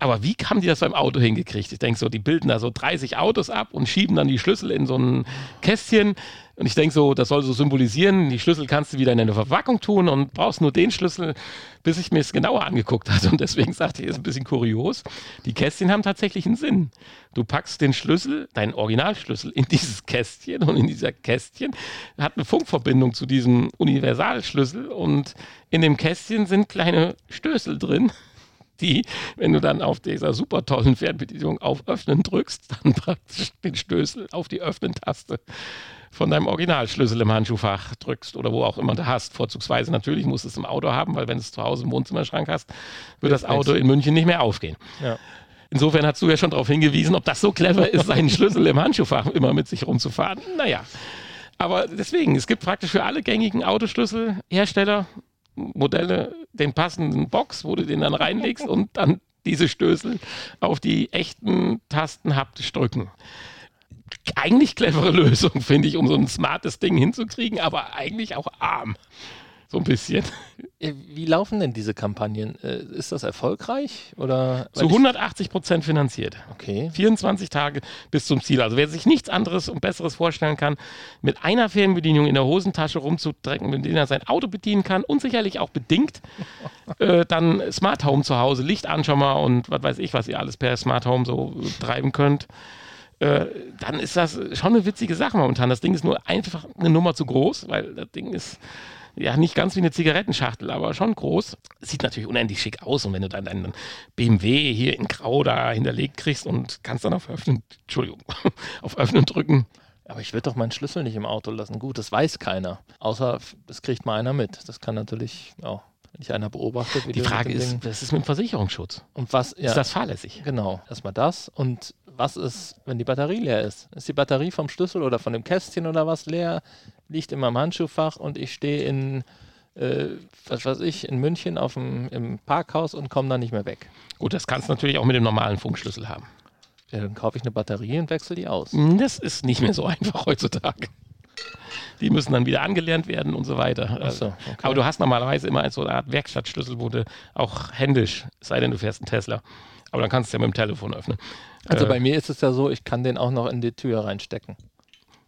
Aber wie haben die das beim Auto hingekriegt? Ich denke so, die bilden da so 30 Autos ab und schieben dann die Schlüssel in so ein Kästchen. Und ich denke so, das soll so symbolisieren, die Schlüssel kannst du wieder in eine Verpackung tun und brauchst nur den Schlüssel, bis ich mir es genauer angeguckt hatte. Und deswegen sagte ich, ist ein bisschen kurios. Die Kästchen haben tatsächlich einen Sinn. Du packst den Schlüssel, deinen Originalschlüssel, in dieses Kästchen und in dieser Kästchen hat eine Funkverbindung zu diesem Universalschlüssel und in dem Kästchen sind kleine Stößel drin die, wenn du dann auf dieser super tollen Fernbedienung auf Öffnen drückst, dann praktisch den Stößel auf die Öffnen-Taste von deinem Originalschlüssel im Handschuhfach drückst oder wo auch immer du hast. Vorzugsweise natürlich musst du es im Auto haben, weil wenn du es zu Hause im Wohnzimmerschrank hast, wird das Auto in München nicht mehr aufgehen. Ja. Insofern hast du ja schon darauf hingewiesen, ob das so clever ist, seinen Schlüssel im Handschuhfach immer mit sich rumzufahren. Naja. Aber deswegen, es gibt praktisch für alle gängigen Autoschlüsselhersteller Modelle den passenden Box, wo du den dann reinlegst und dann diese Stößel auf die echten Tasten haptisch drücken. Eigentlich clevere Lösung, finde ich, um so ein smartes Ding hinzukriegen, aber eigentlich auch arm. So ein bisschen. Äh, wie laufen denn diese Kampagnen? Äh, ist das erfolgreich? Oder, Zu 180 Prozent finanziert. Okay. 24 Tage bis zum Ziel. Also wer sich nichts anderes und Besseres vorstellen kann, mit einer Fernbedienung in der Hosentasche rumzudrecken, mit der er sein Auto bedienen kann und sicherlich auch bedingt, äh, dann Smart Home zu Hause, Licht an schon mal und was weiß ich, was ihr alles per Smart Home so treiben könnt. Äh, dann ist das schon eine witzige Sache momentan. Das Ding ist nur einfach eine Nummer zu groß, weil das Ding ist ja, nicht ganz wie eine Zigarettenschachtel, aber schon groß. Sieht natürlich unendlich schick aus. Und wenn du dann deinen BMW hier in Grau da hinterlegt kriegst und kannst dann auf Öffnen, Entschuldigung, auf Öffnen drücken. Aber ich würde doch meinen Schlüssel nicht im Auto lassen. Gut, das weiß keiner. Außer das kriegt mal einer mit. Das kann natürlich auch, wenn ich einer beobachtet. Wie Die Frage ist, Ding- was ist mit dem Versicherungsschutz? und was, ja, Ist das fahrlässig? genau, erstmal das. Und was ist, wenn die Batterie leer ist? Ist die Batterie vom Schlüssel oder von dem Kästchen oder was leer? Liegt in meinem Handschuhfach und ich stehe in, äh, was weiß ich, in München auf dem, im Parkhaus und komme da nicht mehr weg. Gut, das kannst du natürlich auch mit dem normalen Funkschlüssel haben. Ja, dann kaufe ich eine Batterie und wechsle die aus. Hm, Das ist nicht mehr so einfach heutzutage. Die müssen dann wieder angelernt werden und so weiter. So, okay. Aber du hast normalerweise immer so eine Art Werkstattschlüssel, wo du auch händisch, es sei denn, du fährst einen Tesla. Aber dann kannst du ja mit dem Telefon öffnen. Also Äh, bei mir ist es ja so, ich kann den auch noch in die Tür reinstecken.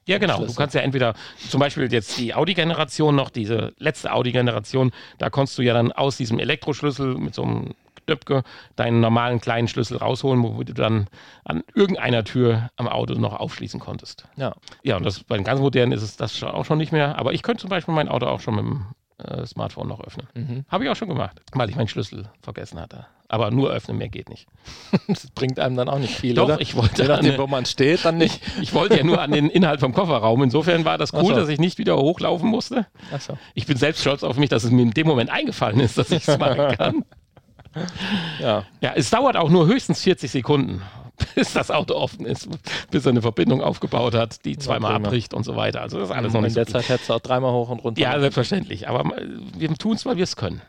Ja, genau. Du kannst ja entweder zum Beispiel jetzt die Audi-Generation noch, diese letzte Audi-Generation, da konntest du ja dann aus diesem Elektroschlüssel mit so einem Knöpke deinen normalen kleinen Schlüssel rausholen, wo du dann an irgendeiner Tür am Auto noch aufschließen konntest. Ja. Ja, und das bei den ganz modernen ist es das auch schon nicht mehr. Aber ich könnte zum Beispiel mein Auto auch schon mit dem äh, Smartphone noch öffnen. Mhm. Habe ich auch schon gemacht, weil ich meinen Schlüssel vergessen hatte. Aber nur öffnen, mehr geht nicht. Das bringt einem dann auch nicht viel, Doch, oder? ich wollte Je nachdem, wo man steht, dann nicht. Ich wollte ja nur an den Inhalt vom Kofferraum. Insofern war das cool, so. dass ich nicht wieder hochlaufen musste. Achso. Ich bin selbst stolz auf mich, dass es mir in dem Moment eingefallen ist, dass ich es machen kann. Ja. Ja, es dauert auch nur höchstens 40 Sekunden, bis das Auto offen ist, bis er eine Verbindung aufgebaut hat, die zweimal prima. abbricht und so weiter. Also das ist alles noch in nicht der so Zeit hättest du auch dreimal hoch und runter. Ja, selbstverständlich. Aber wir tun es, weil wir es können.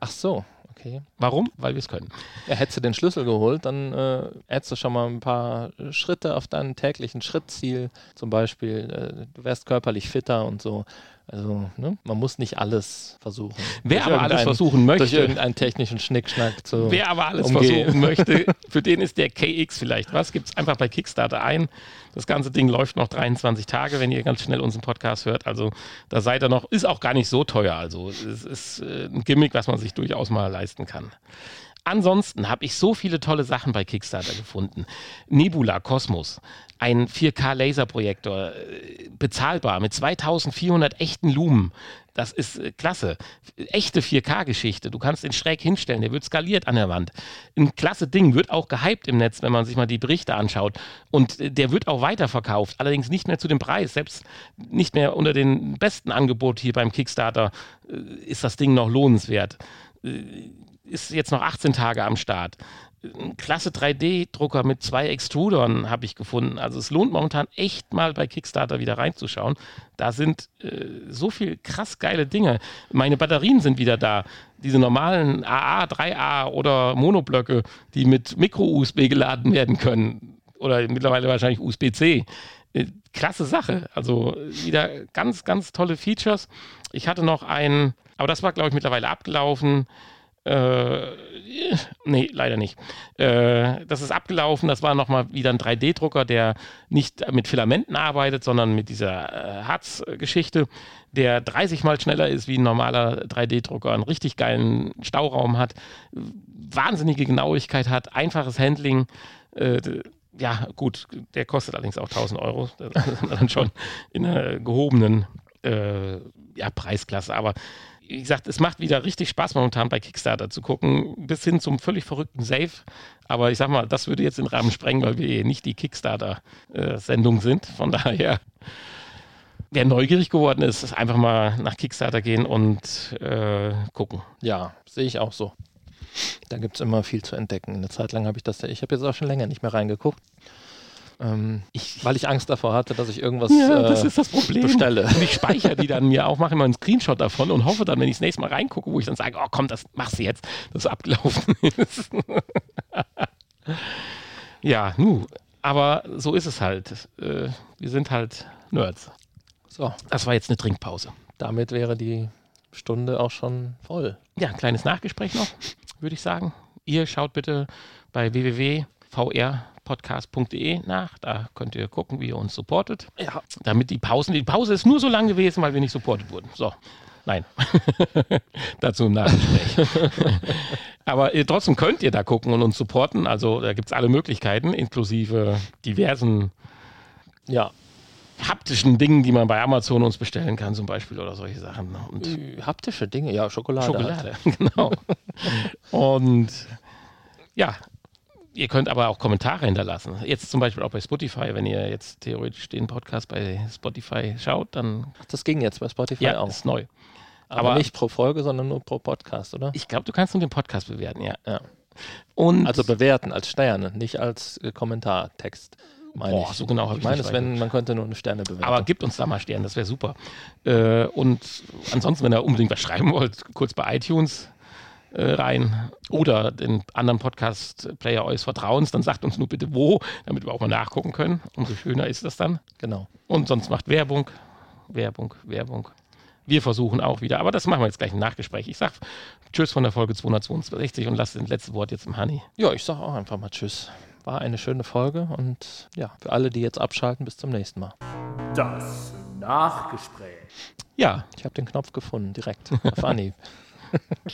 Ach so, okay. Warum? Weil wir es können. Ja, hättest du den Schlüssel geholt, dann äh, hättest du schon mal ein paar Schritte auf deinem täglichen Schrittziel. Zum Beispiel, äh, du wärst körperlich fitter und so. Also, ne? man muss nicht alles versuchen. Wer Durch aber alles versuchen Durch möchte, irgendeinen technischen Schnickschnack zu. wer aber alles umgehen. versuchen möchte, für den ist der KX vielleicht was. Gibt es einfach bei Kickstarter ein. Das ganze Ding läuft noch 23 Tage, wenn ihr ganz schnell unseren Podcast hört. Also da seid ihr noch, ist auch gar nicht so teuer. Also es ist äh, ein Gimmick, was man sich durchaus mal leisten kann. Ansonsten habe ich so viele tolle Sachen bei Kickstarter gefunden. Nebula Cosmos, ein 4K-Laserprojektor, äh, bezahlbar mit 2400 echten Lumen. Das ist äh, klasse. Echte 4K-Geschichte. Du kannst den schräg hinstellen, der wird skaliert an der Wand. Ein klasse Ding, wird auch gehypt im Netz, wenn man sich mal die Berichte anschaut. Und äh, der wird auch weiterverkauft, allerdings nicht mehr zu dem Preis. Selbst nicht mehr unter den besten Angebot hier beim Kickstarter ist das Ding noch lohnenswert ist jetzt noch 18 Tage am Start. Ein klasse 3D-Drucker mit zwei Extrudern habe ich gefunden. Also es lohnt momentan echt mal bei Kickstarter wieder reinzuschauen. Da sind äh, so viel krass geile Dinge. Meine Batterien sind wieder da. Diese normalen AA, 3A oder Monoblöcke, die mit Micro-USB geladen werden können. Oder mittlerweile wahrscheinlich USB-C. Äh, Klasse Sache. Also äh, wieder ganz, ganz tolle Features. Ich hatte noch einen, aber das war, glaube ich, mittlerweile abgelaufen. Äh, nee, leider nicht. Äh, das ist abgelaufen. Das war nochmal wieder ein 3D-Drucker, der nicht mit Filamenten arbeitet, sondern mit dieser äh, Harz-Geschichte, der 30 mal schneller ist wie ein normaler 3D-Drucker, einen richtig geilen Stauraum hat, wahnsinnige Genauigkeit hat, einfaches Handling. Äh, ja, gut, der kostet allerdings auch 1000 Euro. Das ist dann schon in einer gehobenen äh, ja, Preisklasse. Aber wie gesagt, es macht wieder richtig Spaß momentan bei Kickstarter zu gucken, bis hin zum völlig verrückten Safe. Aber ich sag mal, das würde jetzt den Rahmen sprengen, weil wir nicht die Kickstarter-Sendung sind. Von daher, wer neugierig geworden ist, ist einfach mal nach Kickstarter gehen und äh, gucken. Ja, sehe ich auch so. Da gibt es immer viel zu entdecken. Eine Zeit lang habe ich das, ich habe jetzt auch schon länger nicht mehr reingeguckt. Ähm, ich, weil ich Angst davor hatte, dass ich irgendwas Ja, äh, das ist das Problem. bestelle. Und ich speichere die dann mir auch, mache immer einen Screenshot davon und hoffe dann, wenn ich das nächste Mal reingucke, wo ich dann sage, oh komm, das machst du jetzt, dass es abgelaufen ist. ja, nu, aber so ist es halt. Äh, wir sind halt Nerds. So, Das war jetzt eine Trinkpause. damit wäre die Stunde auch schon voll. Ja, ein kleines Nachgespräch noch, würde ich sagen. Ihr schaut bitte bei www.vrpodcast.de nach. Da könnt ihr gucken, wie ihr uns supportet. Ja. Damit die Pausen, die Pause ist nur so lang gewesen, weil wir nicht supportet wurden. So, nein. Dazu im Nachgespräch. Aber ihr, trotzdem könnt ihr da gucken und uns supporten. Also da gibt es alle Möglichkeiten, inklusive diversen Ja, haptischen Dingen, die man bei Amazon uns bestellen kann, zum Beispiel oder solche Sachen. Und Äh, haptische Dinge, ja, Schokolade. halt. Schokolade, genau. Und ja, ihr könnt aber auch Kommentare hinterlassen. Jetzt zum Beispiel auch bei Spotify, wenn ihr jetzt theoretisch den Podcast bei Spotify schaut, dann. Ach, das ging jetzt bei Spotify ja, auch. ist neu. Aber, nicht pro Folge, sondern nur pro Podcast, oder? Ich glaube, du kannst nur den Podcast bewerten, ja. Ja. Und Also bewerten als Sterne, nicht als äh, Kommentartext. Meine Boah, ich. so genau habe ich meine, nicht es wenn man könnte nur eine Sterne bewerten. Aber gebt uns da mal Sterne, das wäre super. Äh, und ansonsten, wenn ihr unbedingt was schreiben wollt, kurz bei iTunes äh, rein oder den anderen Podcast-Player eures Vertrauens, dann sagt uns nur bitte wo, damit wir auch mal nachgucken können. Umso schöner ist das dann. genau. Und sonst macht Werbung, Werbung, Werbung. Wir versuchen auch wieder, aber das machen wir jetzt gleich im Nachgespräch. Ich sag Tschüss von der Folge 262 und lasse das letzte Wort jetzt im Honey. Ja, ich sage auch einfach mal Tschüss. War eine schöne Folge und ja, für alle, die jetzt abschalten, bis zum nächsten Mal. Das Nachgespräch. Ja, Ich habe den Knopf gefunden, direkt auf Anhieb.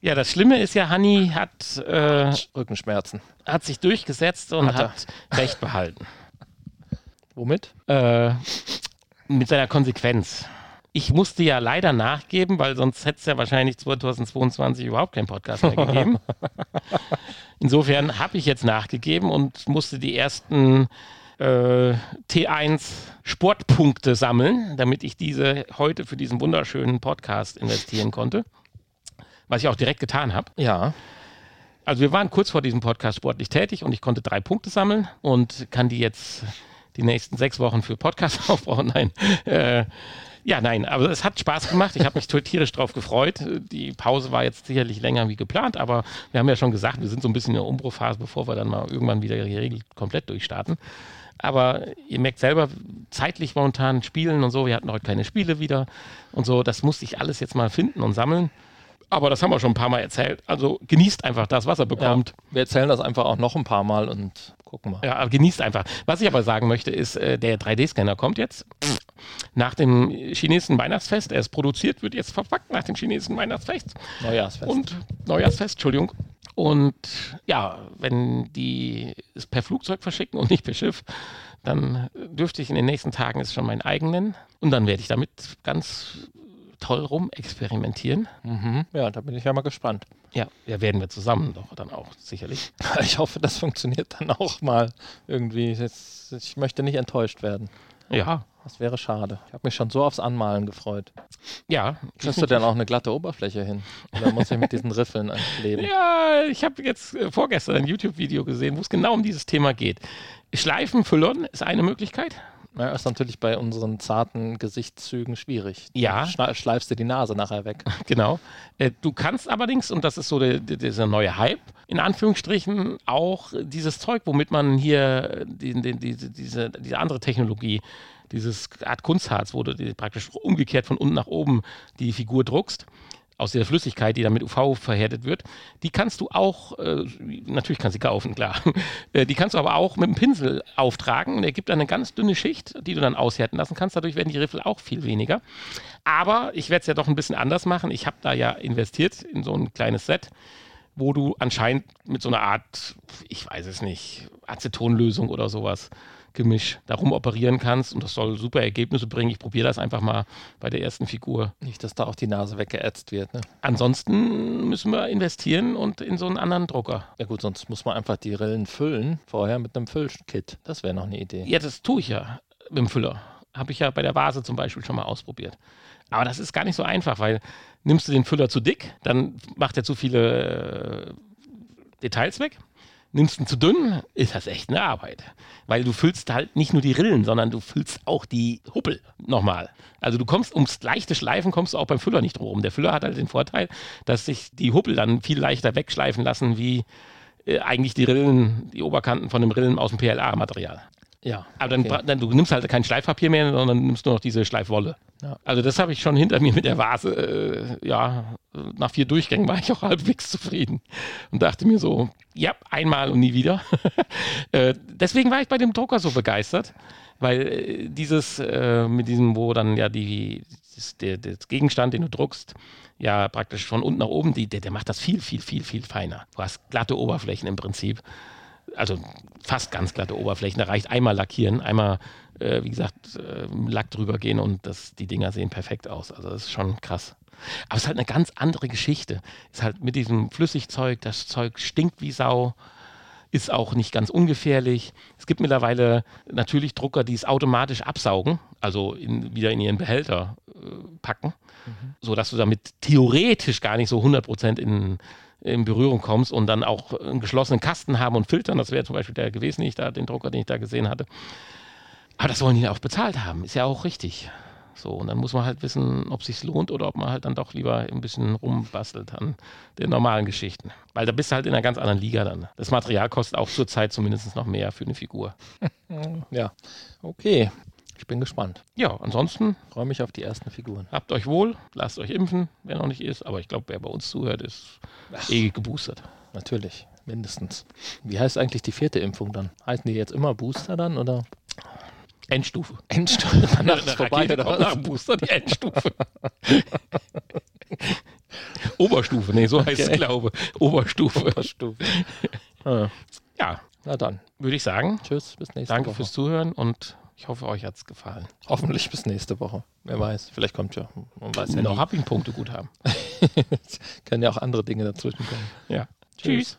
ja, das Schlimme ist ja, Honey hat, äh, Rückenschmerzen. hat sich durchgesetzt und Hat hat Recht behalten. Womit? äh, mit seiner Konsequenz. Ich musste ja leider nachgeben, weil sonst hätte es ja wahrscheinlich 2022 überhaupt keinen Podcast mehr gegeben. Insofern habe ich jetzt nachgegeben und musste die ersten äh, T1 Sportpunkte sammeln, damit ich diese heute für diesen wunderschönen Podcast investieren konnte. Was ich auch direkt getan habe. Ja, Also wir waren kurz vor diesem Podcast sportlich tätig und ich konnte drei Punkte sammeln und kann die jetzt die nächsten sechs Wochen für Podcast aufbauen. Nein. Äh, ja, nein, aber es hat Spaß gemacht. Ich habe mich tierisch drauf gefreut. Die Pause war jetzt sicherlich länger wie geplant, aber wir haben ja schon gesagt, wir sind so ein bisschen in der Umbruchphase, bevor wir dann mal irgendwann wieder die Regel komplett durchstarten. Aber ihr merkt selber, zeitlich momentan spielen und so, wir hatten heute keine Spiele wieder und so, das musste ich alles jetzt mal finden und sammeln. Aber das haben wir schon ein paar Mal erzählt. Also genießt einfach das, was er bekommt. wir erzählen das einfach auch noch ein paar Mal und gucken mal. Ja, aber genießt einfach. Was ich aber sagen möchte, ist, äh, der 3D-Scanner kommt jetzt nach dem chinesischen Weihnachtsfest. Er ist produziert, wird jetzt verpackt nach dem chinesischen Weihnachtsfest Neujahrsfest. und Neujahrsfest, Entschuldigung. Und ja, wenn die es per Flugzeug verschicken und nicht per Schiff, dann dürfte ich in den nächsten Tagen es schon meinen eigenen. Und dann werde ich damit ganz toll rum experimentieren. Mhm. Ja, da bin ich ja mal gespannt. Ja, ja, werden wir zusammen doch dann auch sicherlich. Ich hoffe, das funktioniert dann auch mal irgendwie. Jetzt, ich möchte nicht enttäuscht werden. Ja, Das wäre schade. Ich habe mich schon so aufs Anmalen gefreut. ja. Kriegst du denn auch eine glatte Oberfläche hin? Oder muss ich mit diesen Riffeln leben? Ja, ich habe jetzt äh, vorgestern ein YouTube-Video gesehen, wo es genau um dieses Thema geht. Schleifen, Füllern ist eine Möglichkeit. Ja, ist natürlich bei unseren zarten Gesichtszügen schwierig. Ja. Schna- Schleifst du die Nase nachher weg. Genau. Äh, Du kannst allerdings, und das ist so der, dieser neue Hype, in Anführungsstrichen auch dieses Zeug, womit man hier äh, die, die, diese, diese, diese andere Technologie, dieses Art Kunstharz, wo du die praktisch umgekehrt von unten nach oben die Figur druckst, aus der Flüssigkeit, die dann mit UV verhärtet wird, die kannst du auch, äh, natürlich kannst du sie kaufen, klar, äh, die kannst du aber auch mit dem Pinsel auftragen. Der gibt dann eine ganz dünne Schicht, die du dann aushärten lassen kannst. Dadurch werden die Riffel auch viel weniger. Aber ich werde es ja doch ein bisschen anders machen. Ich habe da ja investiert in so ein kleines Set, wo du anscheinend mit so einer Art, ich weiß es nicht, Acetonlösung oder sowas, Gemisch darum operieren kannst und das soll super Ergebnisse bringen. Ich probiere das einfach mal bei der ersten Figur. Nicht, dass da auch die Nase weggeätzt wird. Ne? Ansonsten müssen wir investieren und in so einen anderen Drucker. Ja gut, sonst muss man einfach die Rillen füllen, vorher mit einem Füllkit. Das wäre noch eine Idee. Ja, das tue ich ja mit dem Füller. Habe ich ja bei der Vase zum Beispiel schon mal ausprobiert. Aber das ist gar nicht so einfach, weil nimmst du den Füller zu dick, dann macht er zu viele äh, Details weg. Nimmst ihn zu dünn, ist das echt eine Arbeit. Weil du füllst halt nicht nur die Rillen, sondern du füllst auch die Huppel nochmal. Also du kommst ums leichte Schleifen kommst du auch beim Füller nicht drum rum. Der Füller hat halt den Vorteil, dass sich die Huppel dann viel leichter wegschleifen lassen, wie äh, eigentlich die Rillen, die Oberkanten von dem Rillen aus dem PLA-Material. Ja. Aber dann, okay. dann du nimmst halt kein Schleifpapier mehr, sondern nimmst nur noch diese Schleifwolle. Ja. Also das habe ich schon hinter mir mit der Vase. Äh, ja, nach vier Durchgängen war ich auch halbwegs zufrieden und dachte mir so, ja, einmal und nie wieder. äh, deswegen war ich bei dem Drucker so begeistert, weil äh, dieses äh, mit diesem, wo dann ja die das, der, der Gegenstand, den du druckst, ja praktisch von unten nach oben, die, der, der macht das viel, viel, viel, viel feiner. Du hast glatte Oberflächen im Prinzip also fast ganz glatte Oberflächen. Da reicht einmal lackieren, einmal, äh, wie gesagt, äh, Lack drüber gehen und das, die Dinger sehen perfekt aus. Also das ist schon krass. Aber es ist halt eine ganz andere Geschichte. Es ist halt mit diesem Flüssigzeug, das Zeug stinkt wie Sau. ist auch nicht ganz ungefährlich. Es gibt mittlerweile natürlich Drucker, die es automatisch absaugen, also in, wieder in ihren Behälter äh, packen, mhm. sodass du damit theoretisch gar nicht so 100% in, in Berührung kommst und dann auch einen geschlossenen Kasten haben und filtern. Das wäre zum Beispiel der gewesen, den, ich da, den Drucker, den ich da gesehen hatte. Aber das wollen die auch bezahlt haben, ist ja auch richtig. So, und dann muss man halt wissen, ob es lohnt oder ob man halt dann doch lieber ein bisschen rumbastelt an den normalen Geschichten. Weil da bist du halt in einer ganz anderen Liga dann. Das Material kostet auch zurzeit zumindest noch mehr für eine Figur. ja, okay. Ich bin gespannt. Ja, ansonsten freue mich auf die ersten Figuren. Habt euch wohl, lasst euch impfen, wer noch nicht ist. Aber ich glaube, wer bei uns zuhört, ist Ach, eh geboostert. Natürlich, mindestens. Wie heißt eigentlich die vierte Impfung dann? Heißen die jetzt immer Booster dann oder? Endstufe. Endstufe. Danach ist vorbei. Oder kommt nach dem Booster die Endstufe. Oberstufe, nee, so heißt okay. es, glaube Oberstufe. Oberstufe. Ah. Ja. Na dann. Würde ich sagen. Tschüss, bis nächste Danke Woche. fürs Zuhören und ich hoffe, euch hat es gefallen. Hoffentlich bis nächste Woche. Wer weiß, vielleicht kommt ja. Man weiß ja noch Happing-Punkte gut haben. Können ja auch andere Dinge dazwischen kommen. Ja. Tschüss. Tschüss.